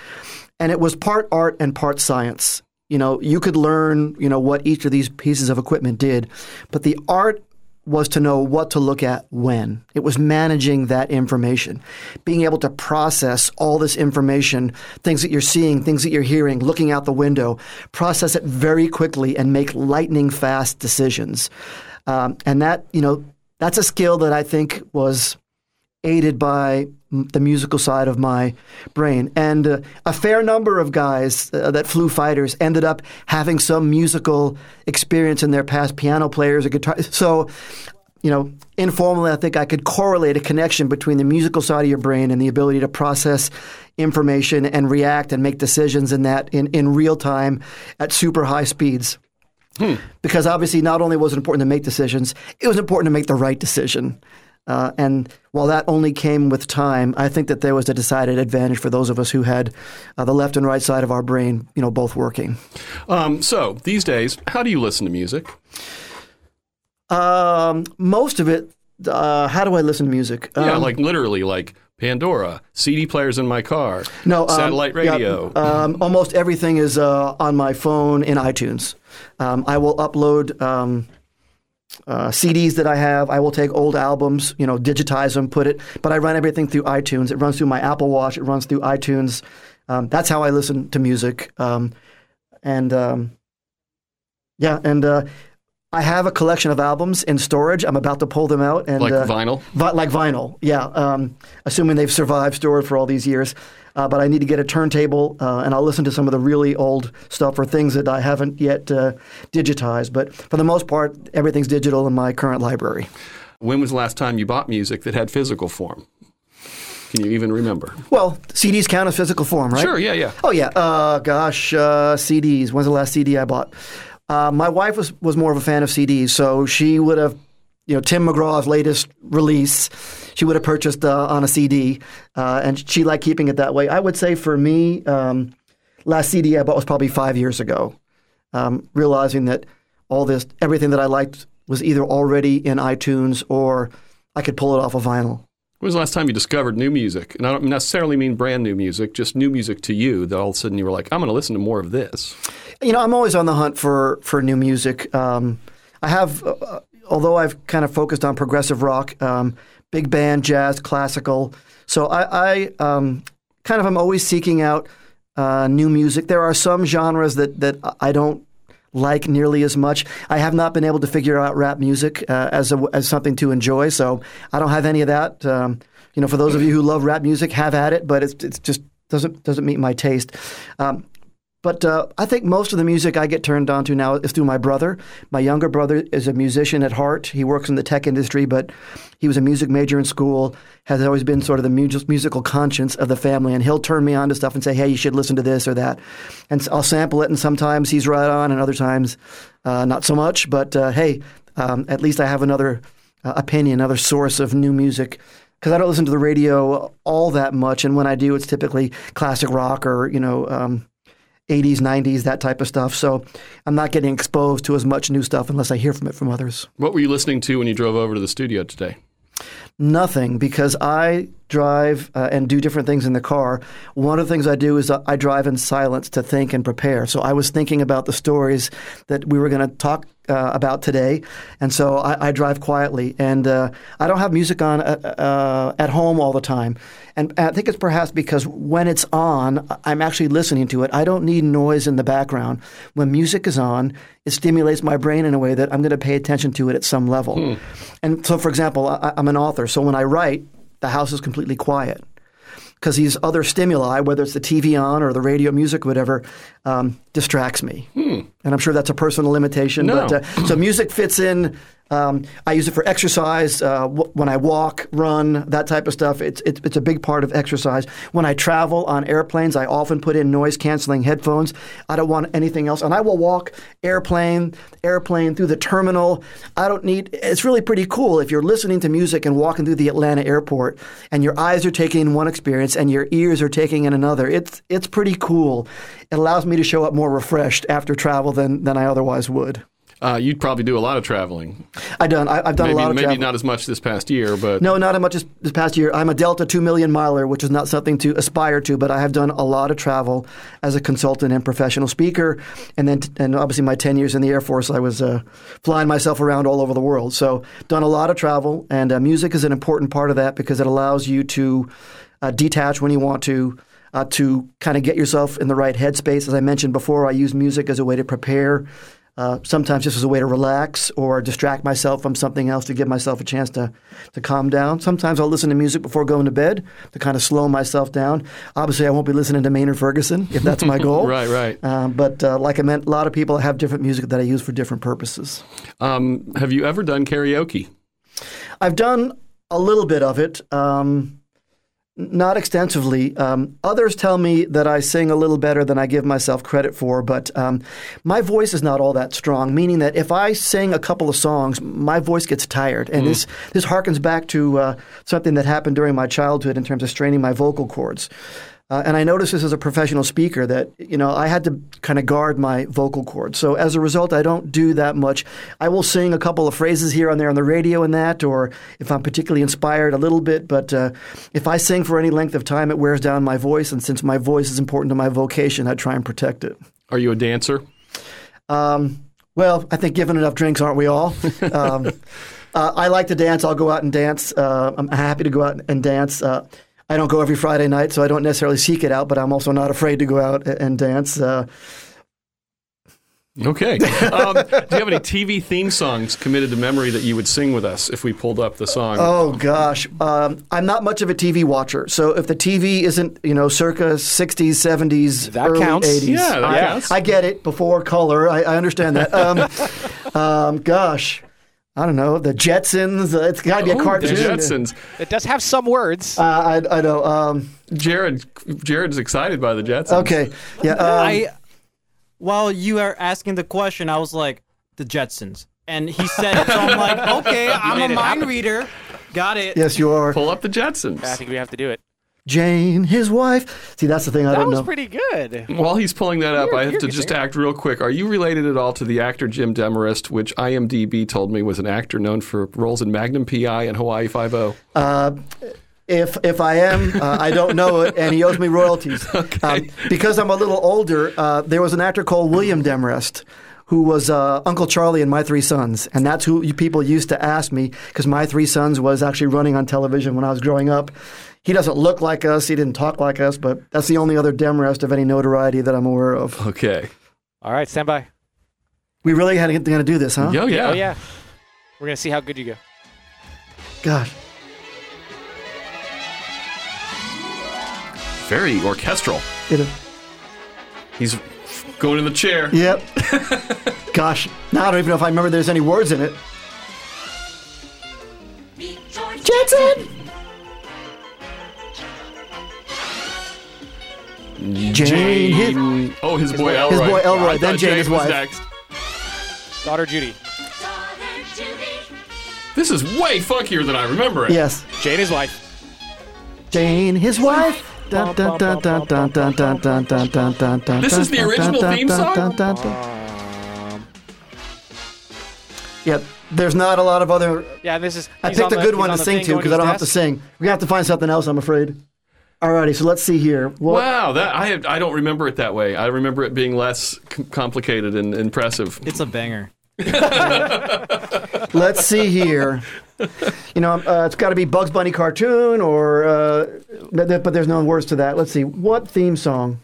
And it was part art and part science. You know, you could learn, you know, what each of these pieces of equipment did, but the art was to know what to look at when. It was managing that information, being able to process all this information, things that you're seeing, things that you're hearing, looking out the window, process it very quickly and make lightning fast decisions. Um, and that, you know, that's a skill that I think was aided by the musical side of my brain. And uh, a fair number of guys uh, that flew fighters ended up having some musical experience in their past, piano players or guitar. So, you know, informally, I think I could correlate a connection between the musical side of your brain and the ability to process information and react and make decisions in that in, in real time at super high speeds. Hmm. Because obviously, not only was it important to make decisions, it was important to make the right decision. Uh, and while that only came with time, I think that there was a decided advantage for those of us who had uh, the left and right side of our brain, you know, both working. Um, so these days, how do you listen to music? Um, most of it. Uh, how do I listen to music? Yeah, um, like literally, like Pandora, CD players in my car, no um, satellite radio. Yeah, um, almost everything is uh, on my phone in iTunes. Um, I will upload um, uh, CDs that I have. I will take old albums, you know, digitize them, put it. But I run everything through iTunes. It runs through my Apple Watch. It runs through iTunes. Um, that's how I listen to music. Um, and um, yeah, and uh, I have a collection of albums in storage. I'm about to pull them out. And, like uh, vinyl? Vi- like vinyl, yeah. Um, assuming they've survived stored for all these years. Uh, but I need to get a turntable, uh, and I'll listen to some of the really old stuff or things that I haven't yet uh, digitized. But for the most part, everything's digital in my current library. When was the last time you bought music that had physical form? Can you even remember? Well, CDs count as physical form, right? Sure, yeah, yeah. Oh, yeah. Uh, gosh, uh, CDs. When's the last CD I bought? Uh, my wife was, was more of a fan of CDs, so she would have you know Tim McGraw's latest release. She would have purchased uh, on a CD, uh, and she liked keeping it that way. I would say for me, um, last CD I bought was probably five years ago. Um, realizing that all this, everything that I liked, was either already in iTunes or I could pull it off of vinyl. When was the last time you discovered new music? And I don't necessarily mean brand new music, just new music to you that all of a sudden you were like, I'm going to listen to more of this. You know, I'm always on the hunt for for new music. Um, I have uh, although I've kind of focused on progressive rock, um, big band, jazz, classical. So I, I um, kind of am always seeking out uh, new music. There are some genres that that I don't like nearly as much. I have not been able to figure out rap music uh, as a, as something to enjoy, so I don't have any of that. Um, you know, for those of you who love rap music, have at it, but it's it's just doesn't doesn't meet my taste. Um, but uh, I think most of the music I get turned on to now is through my brother. My younger brother is a musician at heart. He works in the tech industry, but he was a music major in school, has always been sort of the mu- musical conscience of the family, and he'll turn me on to stuff and say, hey, you should listen to this or that. And I'll sample it, and sometimes he's right on, and other times uh, not so much. But uh, hey, um, at least I have another uh, opinion, another source of new music because I don't listen to the radio all that much, and when I do, it's typically classic rock or you know um, 80s, 90s, that type of stuff. So I'm not getting exposed to as much new stuff unless I hear from it from others. What were you listening to when you drove over to the studio today? Nothing, because I drive uh, and do different things in the car. One of the things I do is uh, I drive in silence to think and prepare. So I was thinking about the stories that we were going to talk uh, about today, and so I, I drive quietly. And uh, I don't have music on uh, uh, at home all the time. And I think it's perhaps because when it's on, I'm actually listening to it. I don't need noise in the background. When music is on, it stimulates my brain in a way that I'm going to pay attention to it at some level. Hmm. And so, for example, I, I'm an author. So when I write, the house is completely quiet because these other stimuli, whether it's the TV on or the radio music, whatever, um, distracts me. Hmm. And I'm sure that's a personal limitation. No. But uh, so music fits in um, I use it for exercise uh, w- when I walk, run, that type of stuff. It's, it's, it's a big part of exercise. When I travel on airplanes, I often put in noise canceling headphones. I don't want anything else, and I will walk airplane, airplane through the terminal. I don't need. It's really pretty cool if you're listening to music and walking through the Atlanta airport, and your eyes are taking in one experience and your ears are taking in another. It's it's pretty cool. It allows me to show up more refreshed after travel than than I otherwise would. Uh, you'd probably do a lot of traveling. I've done. I, have done maybe, a lot of maybe not as much this past year, but no, not as much as this past year. I'm a Delta two million miler, which is not something to aspire to, but I have done a lot of travel as a consultant and professional speaker, and then and obviously my ten years in the Air Force, I was uh, flying myself around all over the world. So done a lot of travel, and uh, music is an important part of that because it allows you to uh, detach when you want to. Uh, to kind of get yourself in the right headspace. As I mentioned before, I use music as a way to prepare uh, sometimes just as a way to relax or distract myself from something else to give myself a chance to, to calm down. Sometimes I'll listen to music before going to bed to kind of slow myself down. Obviously, I won't be listening to Maynard Ferguson if that's my goal. right, right. Um, but uh, like I meant, a lot of people have different music that I use for different purposes. Um, have you ever done karaoke? I've done a little bit of it. Um, not extensively. Um, others tell me that I sing a little better than I give myself credit for, but um, my voice is not all that strong. Meaning that if I sing a couple of songs, my voice gets tired, and mm. this this harkens back to uh, something that happened during my childhood in terms of straining my vocal cords. Uh, and I noticed this as a professional speaker that you know I had to kind of guard my vocal cords. So as a result, I don't do that much. I will sing a couple of phrases here and there on the radio and that, or if I'm particularly inspired, a little bit. But uh, if I sing for any length of time, it wears down my voice. And since my voice is important to my vocation, I try and protect it. Are you a dancer? Um, well, I think given enough drinks, aren't we all? um, uh, I like to dance. I'll go out and dance. Uh, I'm happy to go out and dance. Uh, I don't go every Friday night, so I don't necessarily seek it out, but I'm also not afraid to go out and dance. Uh, Okay. Um, do you have any TV theme songs committed to memory that you would sing with us if we pulled up the song? Oh gosh, um, I'm not much of a TV watcher. So if the TV isn't, you know, circa 60s, 70s, that early counts. 80s, yeah, that I, counts. I get it. Before color, I, I understand that. Um, um, gosh. I don't know the Jetsons. Uh, it's got to be a cartoon. The Jetsons. It does have some words. Uh, I, I know. Um, Jared, Jared's excited by the Jetsons. okay, yeah. Um, I, while you are asking the question, I was like, the Jetsons. And he said it, so I'm like, okay, I'm a mind happen. reader. Got it. yes, you are. Pull up the Jetsons. I think we have to do it. Jane, his wife. See, that's the thing I That don't know. That was know. pretty good. While he's pulling that up, You're- I have to just act real quick. Are you related at all to the actor Jim Demarest, which IMDb told me was an actor known for roles in Magnum PI and Hawaii Five O? Uh, if if I am, uh, I don't know it, and he owes me royalties. Um, because I'm a little older, uh, there was an actor called William Demarest who was uh, Uncle Charlie in My Three Sons, and that's who people used to ask me because My Three Sons was actually running on television when I was growing up. He doesn't look like us. He didn't talk like us, but that's the only other Demarest of any notoriety that I'm aware of. Okay. All right, stand by. We really had to, to do this, huh? Oh yeah. Oh yeah, we're gonna see how good you go. God. Very orchestral. It, He's going in the chair. yep. Gosh, now I don't even know if I remember there's any words in it. Jetson! Jane. Jane his, oh, his, his boy, boy Elroy. His boy Elroy. Then Jane, Jane, his wife. Next. Daughter Judy. This is way funkier than I remember it. Yes. Jane, his wife. Jane, his wife. This is the original theme song. Yep. There's not a lot of other. Yeah, this is. I picked a good one to sing to because I don't have to sing. We have to find something else. I'm afraid. Alrighty, so let's see here. What? Wow, that I I don't remember it that way. I remember it being less c- complicated and impressive. It's a banger. Let's see here. You know, uh, it's got to be Bugs Bunny cartoon or, uh, but, but there's no words to that. Let's see. What theme song?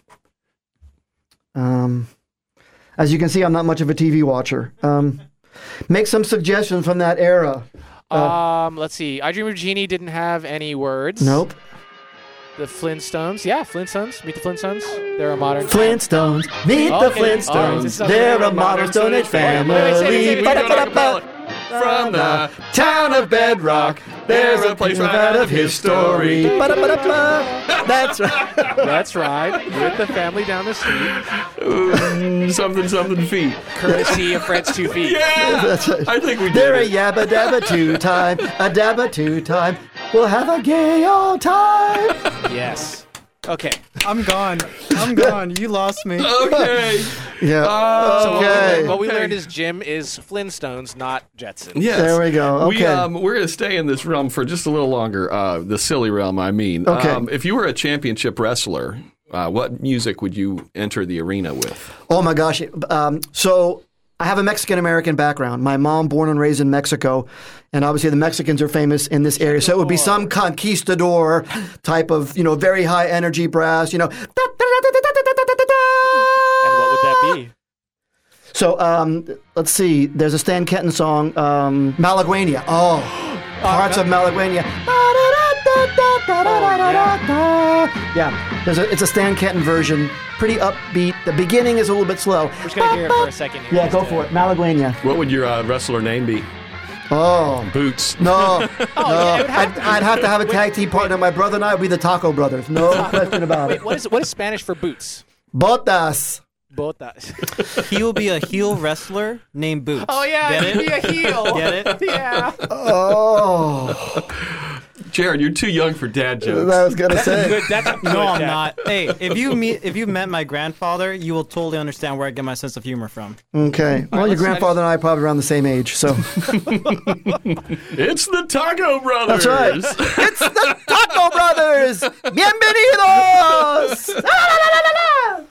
Um, as you can see, I'm not much of a TV watcher. Um, make some suggestions from that era. Um, let's see. I Dream of Jeannie didn't have any words. Nope. The Flintstones. Yeah, Flintstones. Meet the Flintstones. They're a modern. Flintstones. Meet the Okay. All right, this Flintstones. is- They're a modern Stone Age family. Wait, wait, say it, say it, say it. Ba-da-ba-da-ba. From the town of Bedrock, there's a place right out of his story. Ba-da-ba-da-ba. That's right. Let's ride with the family down the street, Mm, something something feet. courtesy of Fred's Two Feet. Yeah, That's right. I think we did. They're a it. yabba dabba two time, a dabba two time. We'll have a gay old time. Yes. Okay. I'm gone. I'm gone. You lost me. Okay. Yeah. Oh, okay. What we Okay. learned is Jim is Flintstones, not Jetsons. Yes. There we go. We, Okay. um, we're going to stay in this realm for just a little longer. Uh, the silly realm, I mean. Okay. Um, if you were a championship wrestler, uh, what music would you enter the arena with? Oh my gosh. Um, so I have a Mexican American background. My mom, born and raised in Mexico, and obviously the Mexicans are famous in this area. So it would be some conquistador type of, you know, very high energy brass, you know. And what would that be? So um, let's see. There's a Stan Kenton song, um, Malaguena. Oh, parts of Malaguena. Yeah, there's a, it's a Stan Kenton version. Pretty upbeat. The beginning is a little bit slow. We're just gonna hear it for a second. Here. Yeah, go for it. Malaguena. What would your uh, wrestler name be? Oh, Boots. no. Oh, no. yeah, have I'd, I'd have to have a tag team partner. My brother and I would be the Taco Brothers. No question about it. Wait, what is what is Spanish for boots? Botas. Botas. He will be a heel wrestler named Boots. Oh yeah, Get it'd it? be a heel. Get it? Yeah. Oh, Jared, you're too young for dad jokes. I was gonna say. Good. That's a good No, I'm not. Hey, if you meet if you met my grandfather, you will totally understand where I get my sense of humor from. Okay. Well, your let's- grandfather and I are probably around the same age, so. It's the Taco Brothers. That's right. it's the Taco Brothers. Bienvenidos.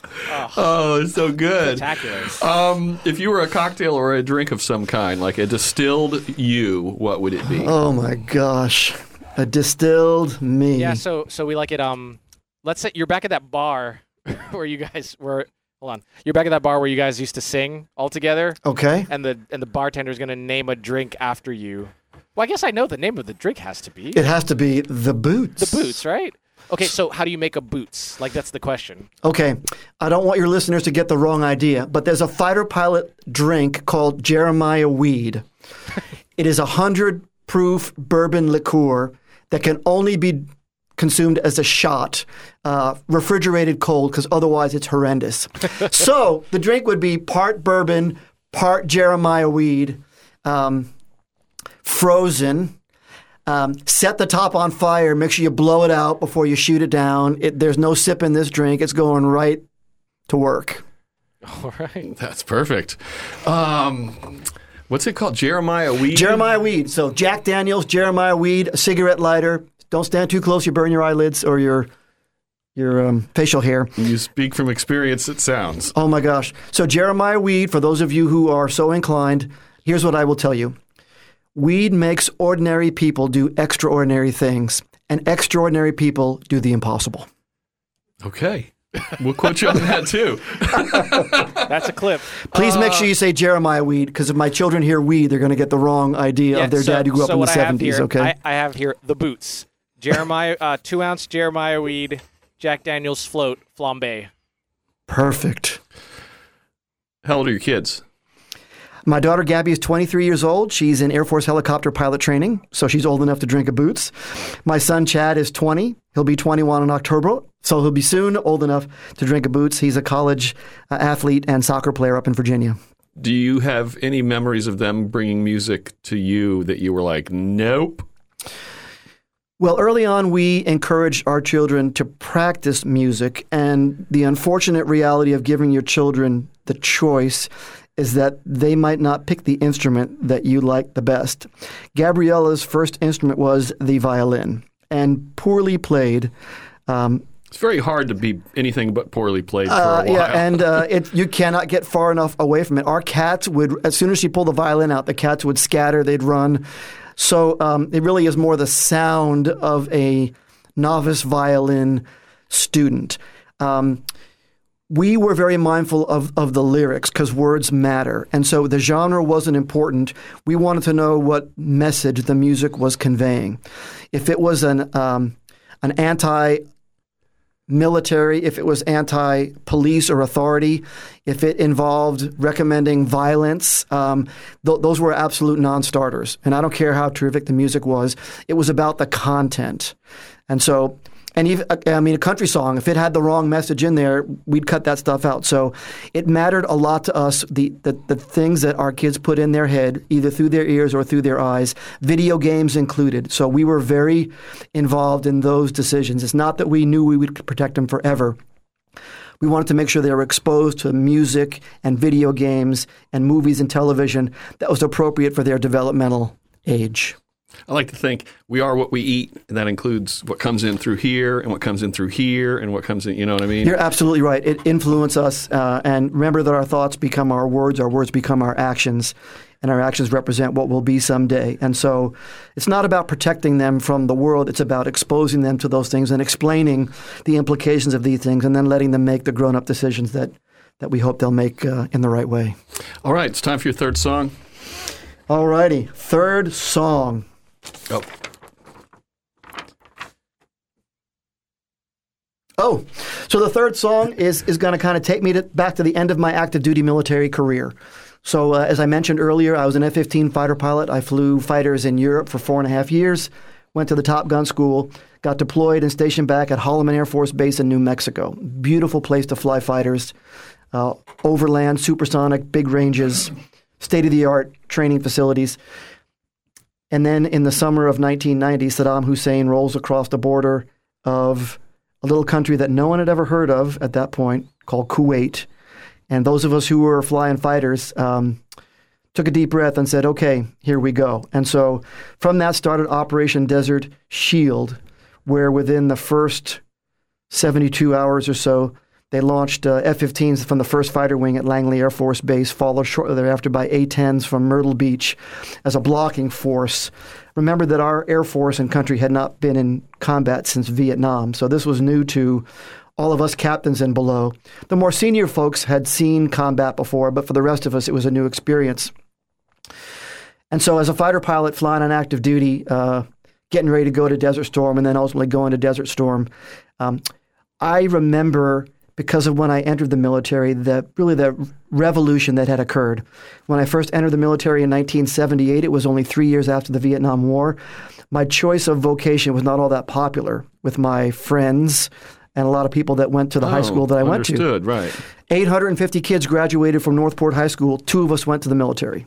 Oh, it's so good. Spectacular. Um, if you were a cocktail or a drink of some kind, like a distilled you, what would it be? oh my gosh, a distilled me. Yeah. So so we like it. Um, let's say you're back at that bar where you guys were. Hold on. You're back at that bar where you guys used to sing all together, Okay. and the and the bartender's gonna name a drink after you. Well, I guess I know the name of the drink has to be It has to be the boots. the boots, right? Okay, so how do you make a boots? Like that's the question. Okay. I don't want your listeners to get the wrong idea, but there's a fighter pilot drink called Jeremiah Weed. it is a hundred proof bourbon liqueur that can only be consumed as a shot, uh, refrigerated cold, because otherwise it's horrendous. so the drink would be part bourbon, part Jeremiah Weed, um, frozen. Um, set the top on fire. Make sure you blow it out before you shoot it down. It, there's no sip in this drink. It's going right to work. All right. That's perfect. Um, what's it called? Jeremiah Weed. Jeremiah Weed. So Jack Daniels, Jeremiah Weed, a cigarette lighter. Don't stand too close. You burn your eyelids or your your um, facial hair. You speak from experience. It sounds. Oh my gosh. So Jeremiah Weed, for those of you who are so inclined, here's what I will tell you. Weed makes ordinary people do extraordinary things. and extraordinary people do the impossible. Okay. We'll quote you on that too. That's a clip. Please make sure you say Jeremiah Weed, because if my children hear weed, they're going to get the wrong idea Yeah, of their so- dad who grew up so in the what I have 70s, okay? I, I have here the boots. Jeremiah, uh, two ounce Jeremiah weed, Jack Daniels float, flambe. Perfect. How old are your kids? My daughter Gabby is 23 years old. She's in Air Force helicopter pilot training, so she's old enough to drink a boots. My son Chad is 20. He'll be 21 in October, so he'll be soon old enough to drink a boots. He's a college uh, athlete and soccer player up in Virginia. Do you have any memories of them bringing music to you that you were like, nope? Well, early on, we encouraged our children to practice music, and the unfortunate reality of giving your children the choice is that they might not pick the instrument that you like the best. Gabriella's first instrument was the violin, and poorly played. Um, It's very hard to be anything but poorly played for uh, a while. yeah, and uh, it, you cannot get far enough away from it. Our cats would, as soon as she pulled the violin out, the cats would scatter, they'd run. So um, it really is more the sound of a novice violin student. Um, we were very mindful of, of the lyrics because words matter. And so the genre wasn't important. We wanted to know what message the music was conveying. If it was an, um, an anti military, if it was anti police or authority, if it involved recommending violence, um, th- those were absolute non starters. And I don't care how terrific the music was, it was about the content. And so, and even, uh, I mean, a country song, if it had the wrong message in there, we'd cut that stuff out. So it mattered a lot to us, the, the, the things that our kids put in their head, either through their ears or through their eyes, video games included. So we were very involved in those decisions. It's not that we knew we would protect them forever. We wanted to make sure they were exposed to music and video games and movies and television that was appropriate for their developmental age. I like to think we are what we eat, and that includes what comes in through here and what comes in through here and what comes in. You know what I mean? You're absolutely right. It influences us, uh, and remember that our thoughts become our words, our words become our actions, and our actions represent what will be someday. And so, it's not about protecting them from the world; it's about exposing them to those things and explaining the implications of these things, and then letting them make the grown-up decisions that that we hope they'll make uh, in the right way. All right, it's time for your third song. All righty, third song. Oh, Oh, so the third song is is going to kind of take me to, back to the end of my active duty military career. So, uh, as I mentioned earlier, I was an F 15 fighter pilot. I flew fighters in Europe for four and a half years, went to the Top Gun school, got deployed and stationed back at Holloman Air Force Base in New Mexico. Beautiful place to fly fighters, uh, overland, supersonic, big ranges, state of the art training facilities. And then in the summer of 1990, Saddam Hussein rolls across the border of a little country that no one had ever heard of at that point called Kuwait. And those of us who were flying fighters um, took a deep breath and said, okay, here we go. And so from that started Operation Desert Shield, where within the first 72 hours or so, they launched uh, F 15s from the 1st Fighter Wing at Langley Air Force Base, followed shortly thereafter by A 10s from Myrtle Beach as a blocking force. Remember that our Air Force and country had not been in combat since Vietnam, so this was new to all of us captains and below. The more senior folks had seen combat before, but for the rest of us, it was a new experience. And so, as a fighter pilot flying on active duty, uh, getting ready to go to Desert Storm, and then ultimately going to Desert Storm, um, I remember because of when I entered the military, the really the revolution that had occurred. When I first entered the military in 1978, it was only three years after the Vietnam War. My choice of vocation was not all that popular with my friends and a lot of people that went to the high Oh, school that I went to. understood, right. 850 kids graduated from Northport High School. Two of us went to the military,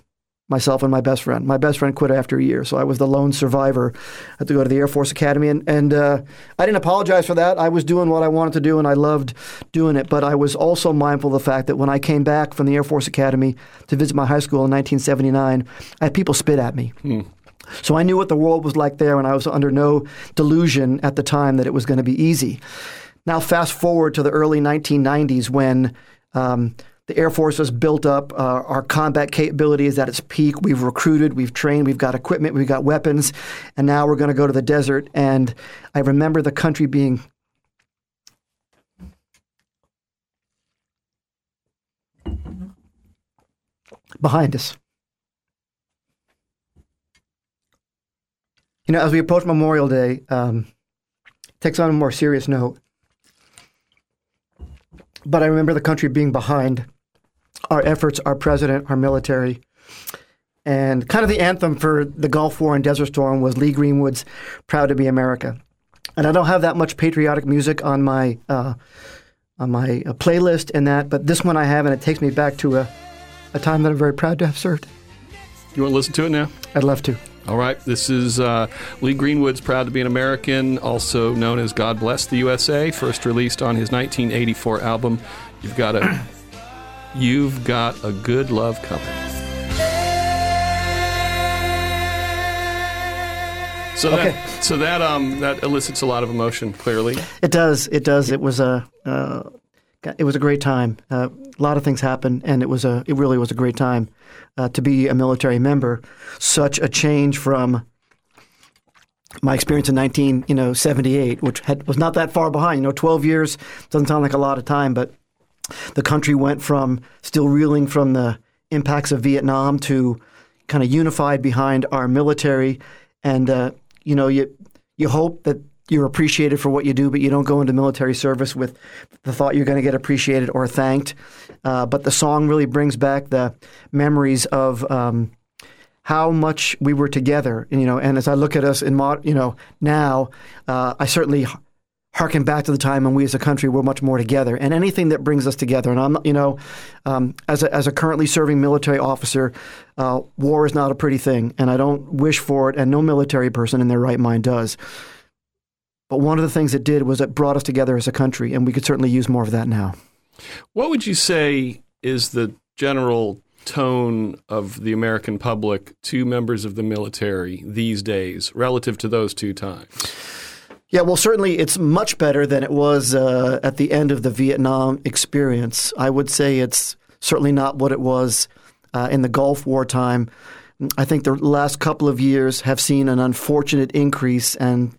myself and my best friend. My best friend quit after a year, so I was the lone survivor. I had to go to the Air Force Academy, and, and uh, I didn't apologize for that. I was doing what I wanted to do, and I loved doing it. But I was also mindful of the fact that when I came back from the Air Force Academy to visit my high school in 1979, I had people spit at me. So I knew what the world was like there, and I was under no delusion at the time that it was going to be easy. Now, fast forward to the early 1990s when um, the Air Force has built up. Uh, our combat capability is at its peak. We've recruited, we've trained, we've got equipment, we've got weapons, and now we're going to go to the desert. And I remember the country being behind us. You know, as we approach Memorial Day, um, takes on a more serious note. But I remember the country being behind our efforts, our president, our military. And kind of the anthem for the Gulf War and Desert Storm was Lee Greenwood's "Proud to Be America." And I don't have that much patriotic music on my uh, on my uh, playlist and that, but this one I have, and it takes me back to a, a time that I'm very proud to have served. You want to listen to it now? I'd love to. All right. This is uh, Lee Greenwood's Proud to be an American, also known as God Bless the USA, first released on his 1984 album. You've got a You've Got a Good Love Coming. So Okay. that so that um that elicits a lot of emotion clearly. It does. It does. It was a. Uh, it was a great time. Uh, a lot of things happened, and it was a. It really was a great time uh, to be a military member. Such a change from my experience in nineteen, you know, seventy eight, which had, was not that far behind. You know, twelve years doesn't sound like a lot of time, but the country went from still reeling from the impacts of Vietnam to kind of unified behind our military, and uh, you know, you you hope that you're appreciated for what you do, but you don't go into military service with the thought you're going to get appreciated or thanked. Uh, but the song really brings back the memories of um, how much we were together. And, you know, and as I look at us in mod, you know, now, uh, I certainly harken back to the time when we as a country were much more together. And anything that brings us together, and I'm, you know, um, as a, as a currently serving military officer, uh, war is not a pretty thing, and I don't wish for it, and no military person in their right mind does. But one of the things it did was it brought us together as a country, and we could certainly use more of that now. What would you say is the general tone of the American public to members of the military these days relative to those two times? Yeah, well, certainly it's much better than it was uh, at the end of the Vietnam experience. I would say it's certainly not what it was uh, in the Gulf War time. I think the last couple of years have seen an unfortunate increase and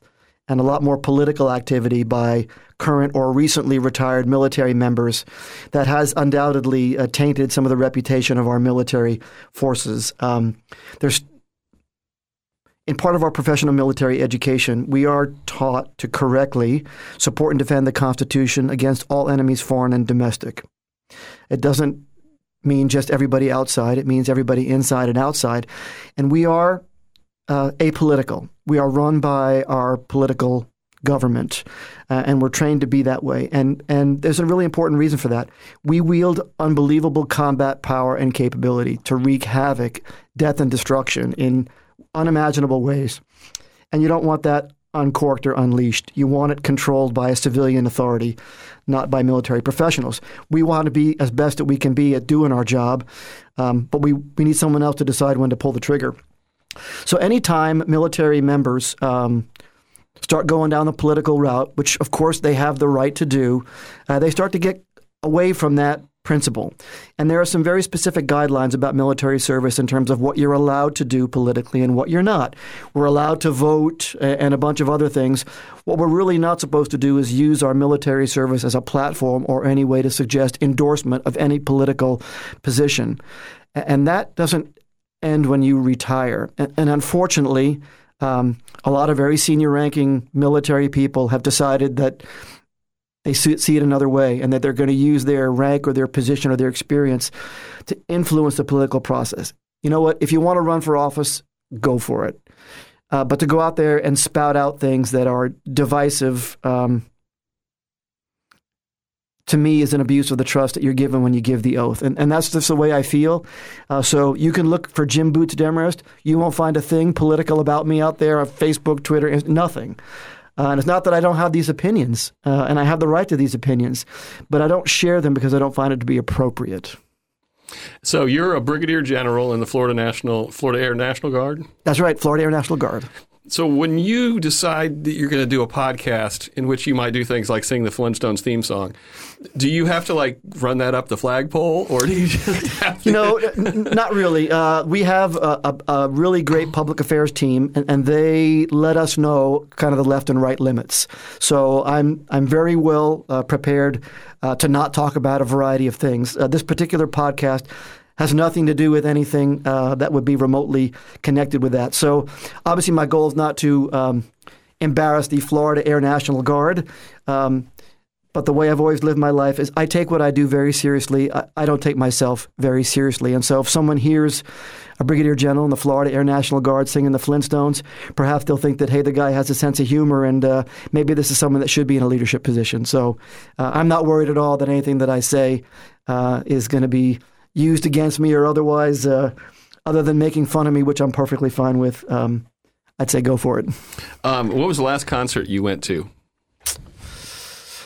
and a lot more political activity by current or recently retired military members that has undoubtedly uh, tainted some of the reputation of our military forces. Um, there's in part of our professional military education, we are taught to correctly support and defend the Constitution against all enemies, foreign and domestic. It doesn't mean just everybody outside, it means everybody inside and outside. And we are uh, apolitical. We are run by our political government, uh, and we're trained to be that way. And and there's a really important reason for that. We wield unbelievable combat power and capability to wreak havoc, death, and destruction in unimaginable ways. And you don't want that uncorked or unleashed. You want it controlled by a civilian authority, not by military professionals. We want to be as best that we can be at doing our job, um, but we, we need someone else to decide when to pull the trigger. So anytime military members um, start going down the political route, which of course they have the right to do, uh, they start to get away from that principle. And there are some very specific guidelines about military service in terms of what you're allowed to do politically and what you're not. We're allowed to vote and a bunch of other things. What we're really not supposed to do is use our military service as a platform or any way to suggest endorsement of any political position. And that doesn't end when you retire. And, unfortunately, um, a lot of very senior ranking military people have decided that they see it another way and that they're going to use their rank or their position or their experience to influence the political process. You know what? If you want to run for office, go for it. Uh, but to go out there and spout out things that are divisive, um, to me, is an abuse of the trust that you're given when you give the oath. And, and that's just the way I feel. Uh, so you can look for Jim Boots Demarest. You won't find a thing political about me out there on Facebook, Twitter, nothing. Uh, and it's not that I don't have these opinions, uh, and I have the right to these opinions, but I don't share them because I don't find it to be appropriate. So you're a brigadier general in the Florida National Florida Air National Guard. That's right, Florida Air National Guard. So when you decide that you're going to do a podcast in which you might do things like sing the Flintstones theme song, do you have to like run that up the flagpole, or do you just? You know, not really. Uh, we have a, a, a really great public affairs team, and, and they let us know kind of the left and right limits. So I'm I'm very well uh, prepared uh, to not talk about a variety of things. Uh, this particular podcast has nothing to do with anything uh, that would be remotely connected with that. So obviously, my goal is not to um, embarrass the Florida Air National Guard. Um, but the way I've always lived my life is I take what I do very seriously. I, I don't take myself very seriously. And so if someone hears a brigadier general in the Florida Air National Guard singing the Flintstones, perhaps they'll think that, hey, the guy has a sense of humor and uh, maybe this is someone that should be in a leadership position. So uh, I'm not worried at all that anything that I say uh, is going to be used against me or otherwise, uh, other than making fun of me, which I'm perfectly fine with. Um, I'd say go for it. Um, what was the last concert you went to?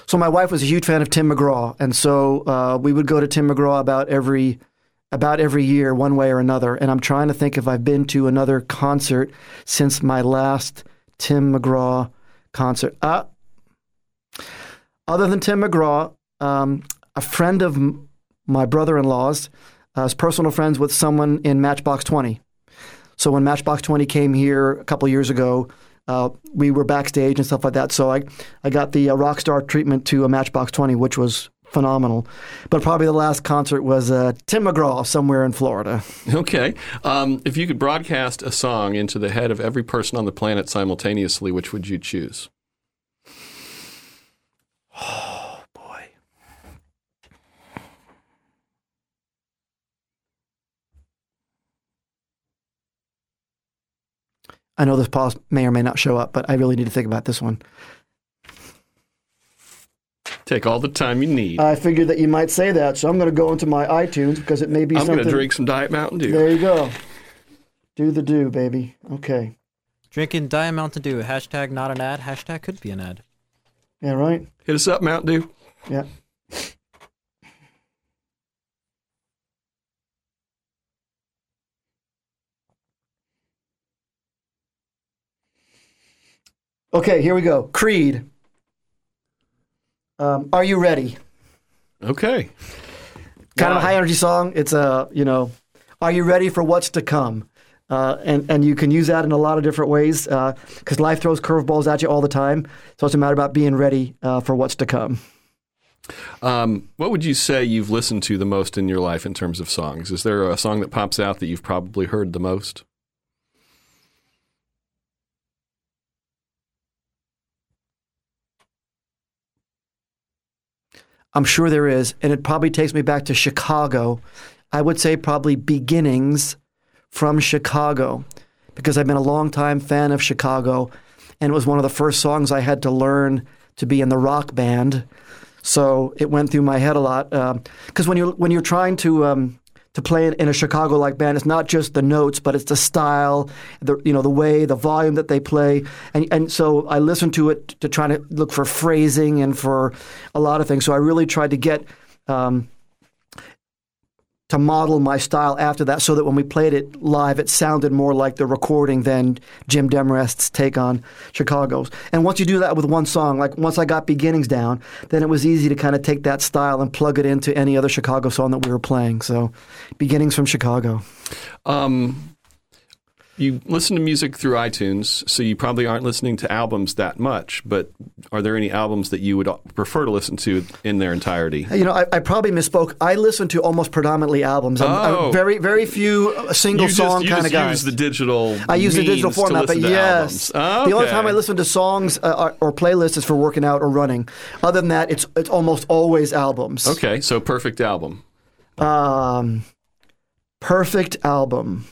So my wife was a huge fan of Tim McGraw, and so uh, we would go to Tim McGraw about every about every year, one way or another. And I'm trying to think if I've been to another concert since my last Tim McGraw concert. Uh, other than Tim McGraw, um, a friend of my brother-in-law's uh, personal friends with someone in Matchbox 20. So when Matchbox 20 came here a couple years ago, uh, we were backstage and stuff like that. So I, I got the uh, rock star treatment to a Matchbox 20, which was phenomenal. But probably the last concert was uh, Tim McGraw somewhere in Florida. Okay. Um, if you could broadcast a song into the head of every person on the planet simultaneously, which would you choose? I know this pause may or may not show up, but I really need to think about this one. Take all the time you need. I figured that you might say that, so I'm going to go into my iTunes because it may be I'm going something. to drink some Diet Mountain Dew. There you go. Do the do, baby. Okay. Drinking Diet Mountain Dew. Hashtag not an ad. Hashtag could be an ad. Yeah, right? Hit us up, Mountain Dew. Yeah. Okay, here we go. Creed. Um, are you ready? Okay. Kind of a high energy song. It's a, you know, are you ready for what's to come? Uh, and, and you can use that in a lot of different ways because life throws curveballs at you all the time. So it's a matter about being ready uh, for what's to come. Um, what would you say you've listened to the most in your life in terms of songs? Is there a song that pops out that you've probably heard the most? I'm sure there is, and it probably takes me back to Chicago. I would say probably beginnings from Chicago because I've been a long time fan of Chicago, and it was one of the first songs I had to learn to be in the rock band. So it went through my head a lot because when you're when you're trying to um, to play in, in a Chicago like band, it's not just the notes, but it's the style, the you know the way, the volume that they play, and and so I listened to it to try to look for phrasing and for a lot of things. So I really tried to get. Um, to model my style after that, so that when we played it live, it sounded more like the recording than Jim Demarest's take on Chicago's. And once you do that with one song, like once I got beginnings down, then it was easy to kind of take that style and plug it into any other Chicago song that we were playing. So, beginnings from Chicago. Um, you listen to music through iTunes, so you probably aren't listening to albums that much. But are there any albums that you would prefer to listen to in their entirety? You know, I, I probably misspoke. I listen to almost predominantly albums. I'm, I'm Oh. very, very few uh, single song kind of guy. use the digital. I use the digital format, but yes, albums. the only time I listen to songs uh, or, or playlists is for working out or running. Other than that, it's it's almost always albums. Okay, so perfect album, Um, perfect album.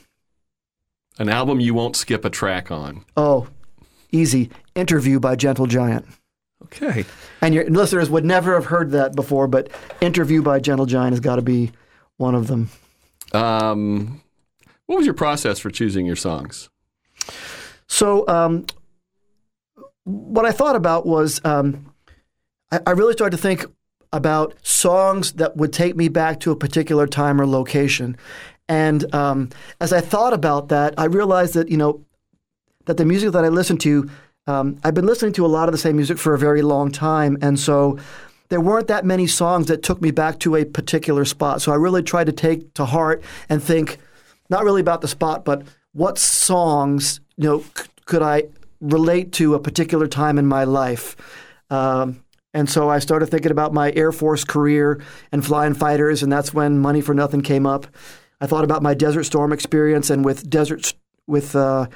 An album you won't skip a track on. Oh, easy. Interview by Gentle Giant. Okay. And your listeners would never have heard that before, but Interview by Gentle Giant has got to be one of them. Um, what was your process for choosing your songs? So, um, what I thought about was um, I, I really started to think about songs that would take me back to a particular time or location. And um, as I thought about that, I realized that, you know, that the music that I listen to, um, I've been listening to a lot of the same music for a very long time, and so there weren't that many songs that took me back to a particular spot. So I really tried to take to heart and think, not really about the spot, but what songs you know c- could I relate to a particular time in my life. Um, and so I started thinking about my Air Force career and flying fighters, and that's when Money for Nothing came up. I thought about my Desert Storm experience, and with Desert with uh,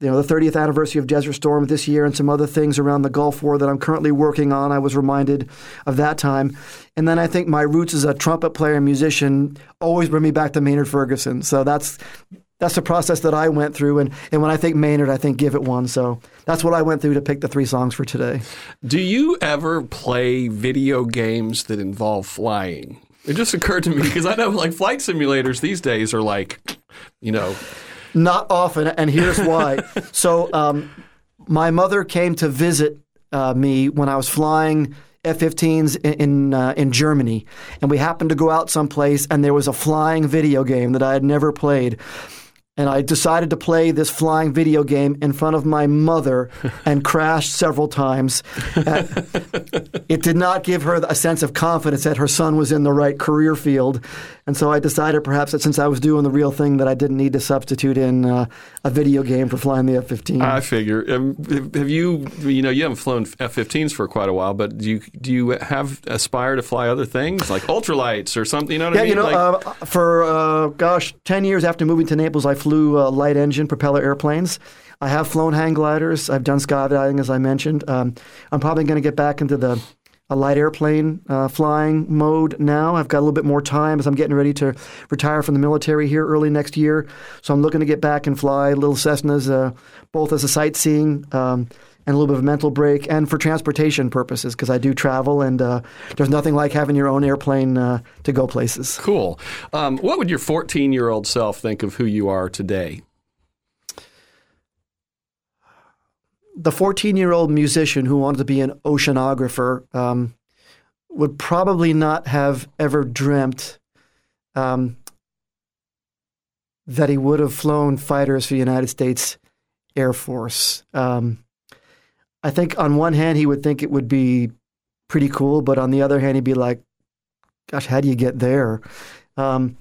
you know the 30th anniversary of Desert Storm this year, and some other things around the Gulf War that I'm currently working on. I was reminded of that time, and then I think my roots as a trumpet player and musician always bring me back to Maynard Ferguson. So that's that's the process that I went through. And, and when I think Maynard, I think Give It One. So that's what I went through to pick the three songs for today. Do you ever play video games that involve flying? It just occurred to me because I know like flight simulators these days are like, you know, Not often, and here's why. so um, my mother came to visit uh, me when I was flying F-15s in in, uh, in Germany, and we happened to go out someplace, and there was a flying video game that I had never played. And I decided to play this flying video game in front of my mother and crashed several times. It did not give her a sense of confidence that her son was in the right career field. And so I decided perhaps that since I was doing the real thing, that I didn't need to substitute in uh, a video game for flying the F 15. I figure. Um, have you, you know, you haven't flown F-15s for quite a while, but do you do you have aspire to fly other things like ultralights or something? You know what Yeah, I mean? you know, Like- uh, for uh, gosh, ten years after moving to Naples, I flew uh, light engine propeller airplanes. I have flown hang gliders. I've done skydiving, as I mentioned. Um, I'm probably going to get back into the a light airplane uh, flying mode now. I've got a little bit more time as I'm getting ready to retire from the military here early next year. So I'm looking to get back and fly little Cessnas, uh, both as a sightseeing. Um, and a little bit of a mental break, and for transportation purposes, because I do travel, and uh, there's nothing like having your own airplane uh, to go places. cool. Um, what would your 14 year old self think of who you are today? the 14 year old musician who wanted to be an oceanographer um, would probably not have ever dreamt um, that he would have flown fighters for the United States Air Force. Um, I think on one hand, he would think it would be pretty cool, but on the other hand, he'd be like, gosh, how do you get there? Um,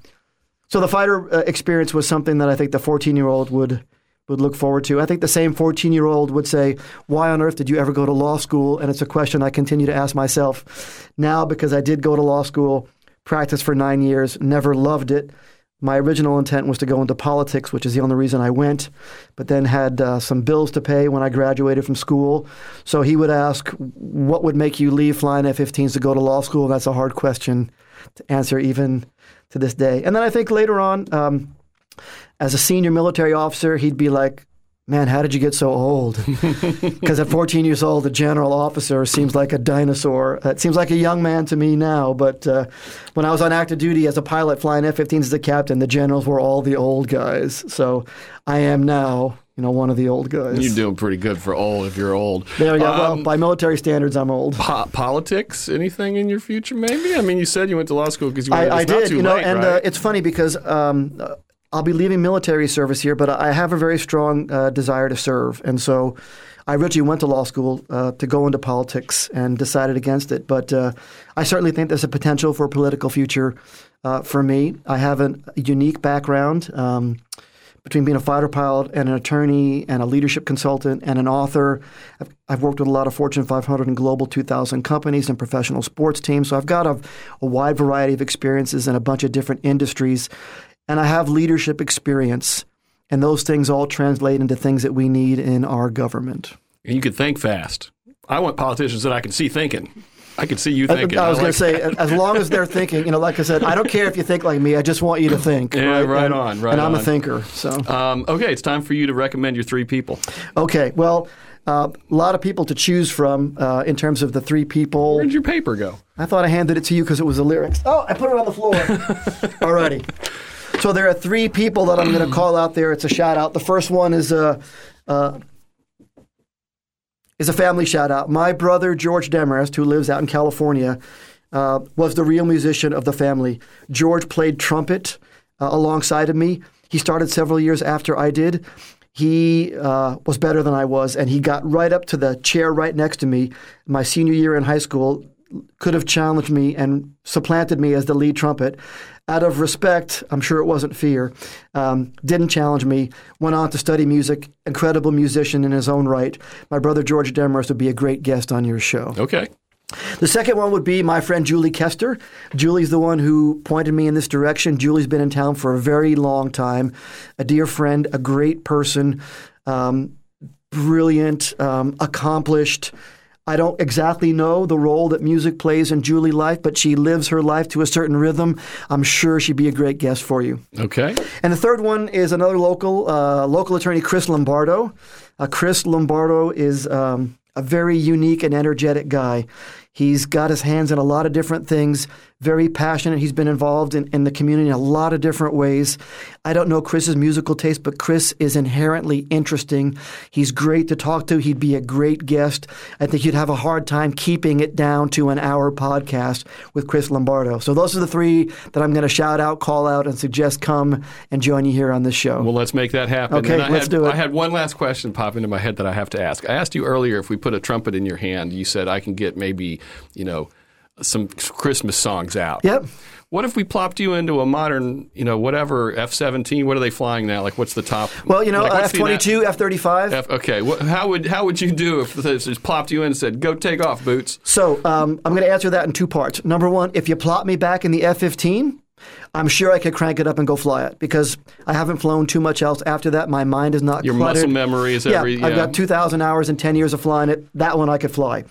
so the fighter uh, experience was something that I think the 14 year old would would look forward to. I think the same 14 year old would say, Why on earth did you ever go to law school? And it's a question I continue to ask myself now because I did go to law school, practiced for nine years, never loved it. My original intent was to go into politics, which is the only reason I went, but then had uh, some bills to pay when I graduated from school. So he would ask, What would make you leave flying F 15s to go to law school? And that's a hard question to answer even to this day. And then I think later on, um, as a senior military officer, he'd be like, Man, how did you get so old? Because at 14 years old, a general officer seems like a dinosaur. It seems like a young man to me now, but uh, when I was on active duty as a pilot flying F 15s as a captain, the generals were all the old guys. So I am now, you know, one of the old guys. You're doing pretty good for old if you're old. There we go. well, Um, by military standards, I'm old. po- politics? Anything in your future? Maybe. I mean, you said you went to law school because you wanted. I, I did, too you know, late, and right? uh, it's funny because um, uh, I'll be leaving military service here, but I have a very strong uh, desire to serve, and so I originally went to law school uh, to go into politics and decided against it. But uh, I certainly think there's a potential for a political future uh, for me. I have a unique background. Um, between being a fighter pilot and an attorney and a leadership consultant and an author. I've, I've worked with a lot of Fortune 500 and Global 2000 companies and professional sports teams. So I've got a, a wide variety of experiences in a bunch of different industries. And I have leadership experience. And those things all translate into things that we need in our government. And you can think fast. I want politicians that I can see thinking. I can see you thinking. I was I going to say, as long as they're thinking, you know, like I said, I don't care if you think like me. I just want you to think. Yeah, right And- on, right And I'm a thinker. So. Um, okay, it's time for you to recommend your three people. Okay, well, uh, a lot of people to choose from uh, in terms of the three people. Where'd your paper go? I thought I handed it to you because it was the lyrics. Oh, I put it on the floor. Alrighty. So there are three people that I'm going to call out there. It's a shout out. The first one is a uh, is a family shout out. My brother George Demarest, who lives out in California, uh, was the real musician of the family. George played trumpet uh, alongside of me. He started several years after I did. he uh, was better than I was, and he got right up to the chair right next to me. My senior year in high school, could have challenged me and supplanted me as the lead trumpet. Out of respect, I'm sure it wasn't fear, um, didn't challenge me. Went on to study music, incredible musician in his own right. My brother George Demarest would be a great guest on your show. Okay. The second one would be my friend Julie Kester. Julie's the one who pointed me in this direction. Julie's been in town for a very long time, a dear friend, a great person, um, brilliant, um, accomplished. I don't exactly know the role that music plays in Julie's life, but she lives her life to a certain rhythm. I'm sure she'd be a great guest for you. Okay. And the third one is another local uh, local attorney, Chris Lombardo. Uh, Chris Lombardo is um, a very unique and energetic guy. He's got his hands in a lot of different things, very passionate. He's been involved in, in the community in a lot of different ways. I don't know Chris's musical taste, but Chris is inherently interesting. He's great to talk to. He'd be a great guest. I think you'd have a hard time keeping it down to an hour podcast with Chris Lombardo. So those are the three that I'm going to shout out, call out, and suggest come and join you here on this show. Well, let's make that happen. Okay, let's had, do it. I had one last question pop into my head that I have to ask. I asked you earlier if we put a trumpet in your hand, you said I can get maybe, you know, some Christmas songs out. Yep. What if we plopped you into a modern, you know, whatever F seventeen? What are they flying now? Like, what's the top? Well, you know, F twenty two, F thirty five. Okay, what, how would how would you do if this just plopped you in and said, "Go take off, boots"? So um, I'm going to answer that in two parts. Number one, if you plot me back in the F-15, I'm sure I could crank it up and go fly it because I haven't flown too much else after that. My mind is not Your cluttered. muscle memory is yeah, every. I've got 2,000 hours and 10 years of flying it. That one I could fly.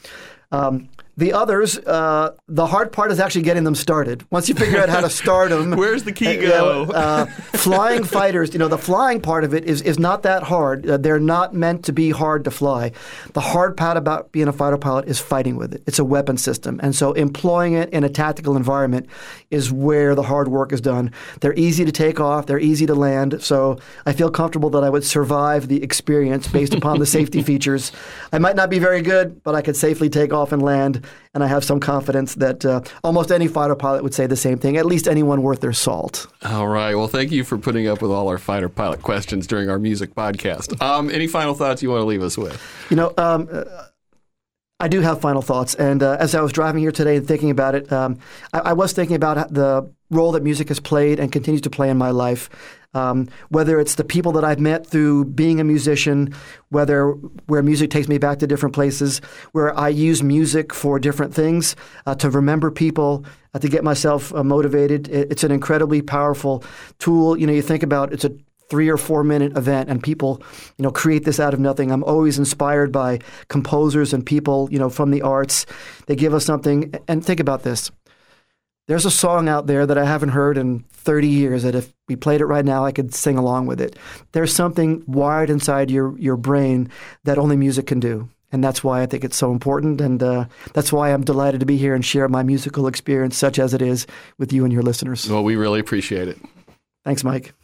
Um, the others, uh, the hard part is actually getting them started. Once you figure out how to start them, Where's the key uh, go? uh, flying fighters, you know, the flying part of it is, is not that hard. Uh, they're not meant to be hard to fly. The hard part about being a fighter pilot is fighting with it. It's a weapon system. And so employing it in a tactical environment is where the hard work is done. They're easy to take off, they're easy to land. So I feel comfortable that I would survive the experience based upon the safety features. I might not be very good, but I could safely take off and land. And I have some confidence that uh, almost any fighter pilot would say the same thing, at least anyone worth their salt. All right. Well, thank you for putting up with all our fighter pilot questions during our music podcast. Um, any final thoughts you want to leave us with? You know, um, uh, I do have final thoughts. And uh, as I was driving here today and thinking about it, um, I, I was thinking about the role that music has played and continues to play in my life. Um, whether it's the people that I've met through being a musician, whether where music takes me back to different places, where I use music for different things, uh, to remember people, uh, to get myself uh, motivated. It, it's an incredibly powerful tool. You know, you think about it's a three or four minute event and people you know create this out of nothing i'm always inspired by composers and people you know from the arts they give us something and think about this there's a song out there that i haven't heard in 30 years that if we played it right now i could sing along with it there's something wired inside your your brain that only music can do and that's why I think it's so important, and uh, that's why I'm delighted to be here and share my musical experience, such as it is, with you and your listeners. Well, we really appreciate it. Thanks, Mike.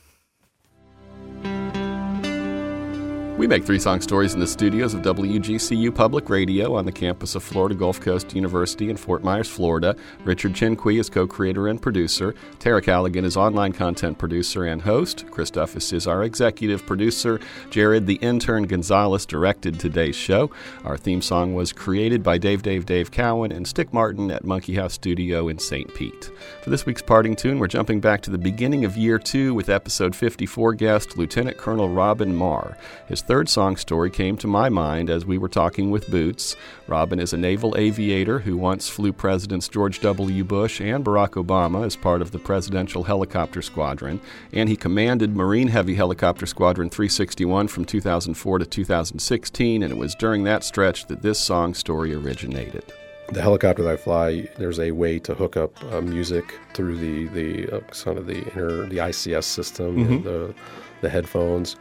We make three song stories in the studios of WGCU Public Radio on the campus of Florida Gulf Coast University in Fort Myers, Florida. Richard Chinqui is co creator and producer. Tara Callaghan is online content producer and host. Chris Duffus is our executive producer. Jared, the intern Gonzalez, directed today's show. Our theme song was created by Dave Dave Dave Cowan and Stick Martin at Monkey House Studio in St. Pete. For this week's parting tune, we're jumping back to the beginning of year two with episode 54 guest Lieutenant Colonel Robin Marr. His third song story came to my mind as we were talking with Boots. Robin is a naval aviator who once flew Presidents George W. Bush and Barack Obama as part of the Presidential Helicopter Squadron, and he commanded Marine Heavy Helicopter Squadron 361 from 2004 to 2016, and it was during that stretch that this song story originated. the helicopter that I fly, there's a way to hook up uh, music through the the uh, kind of the inner the ICS system, the the headphones,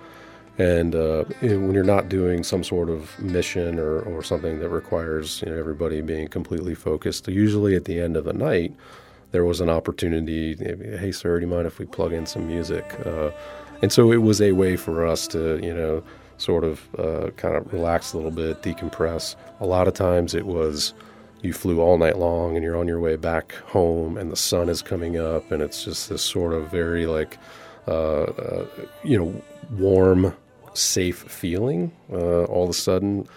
and uh, when you're not doing some sort of mission or, or something that requires you know, everybody being completely focused, usually at the end of the night, there was an opportunity. Hey, sir, do you mind if we plug in some music? Uh, and so it was a way for us to you know sort of uh, kind of relax a little bit, decompress. A lot of times it was you flew all night long and you're on your way back home and the sun is coming up and it's just this sort of very like uh, uh, you know warm safe feeling uh, all of a sudden.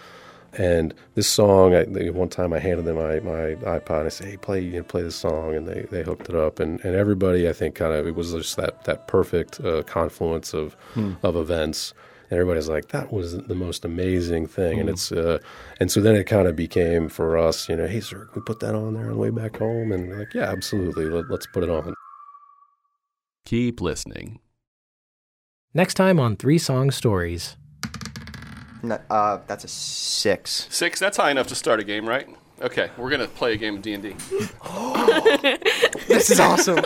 And this song, I, they, one time I handed them my, my iPod and I said, "Hey, play you know, play this song," and they, they hooked it up, and, and everybody I think kind of it was just that that perfect uh, confluence of of events, and everybody's like, "That was the most amazing thing," and it's uh, and so then it kind of became for us, you know, "Hey, sir, can we put that on there on the way back home?" And we're like, "Yeah, absolutely, Let, let's put it on." Keep listening. Next time on Three Song Stories. No, uh, that's a six. Six. That's high enough to start a game, right? Okay, we're gonna play a game of D and D. This is awesome.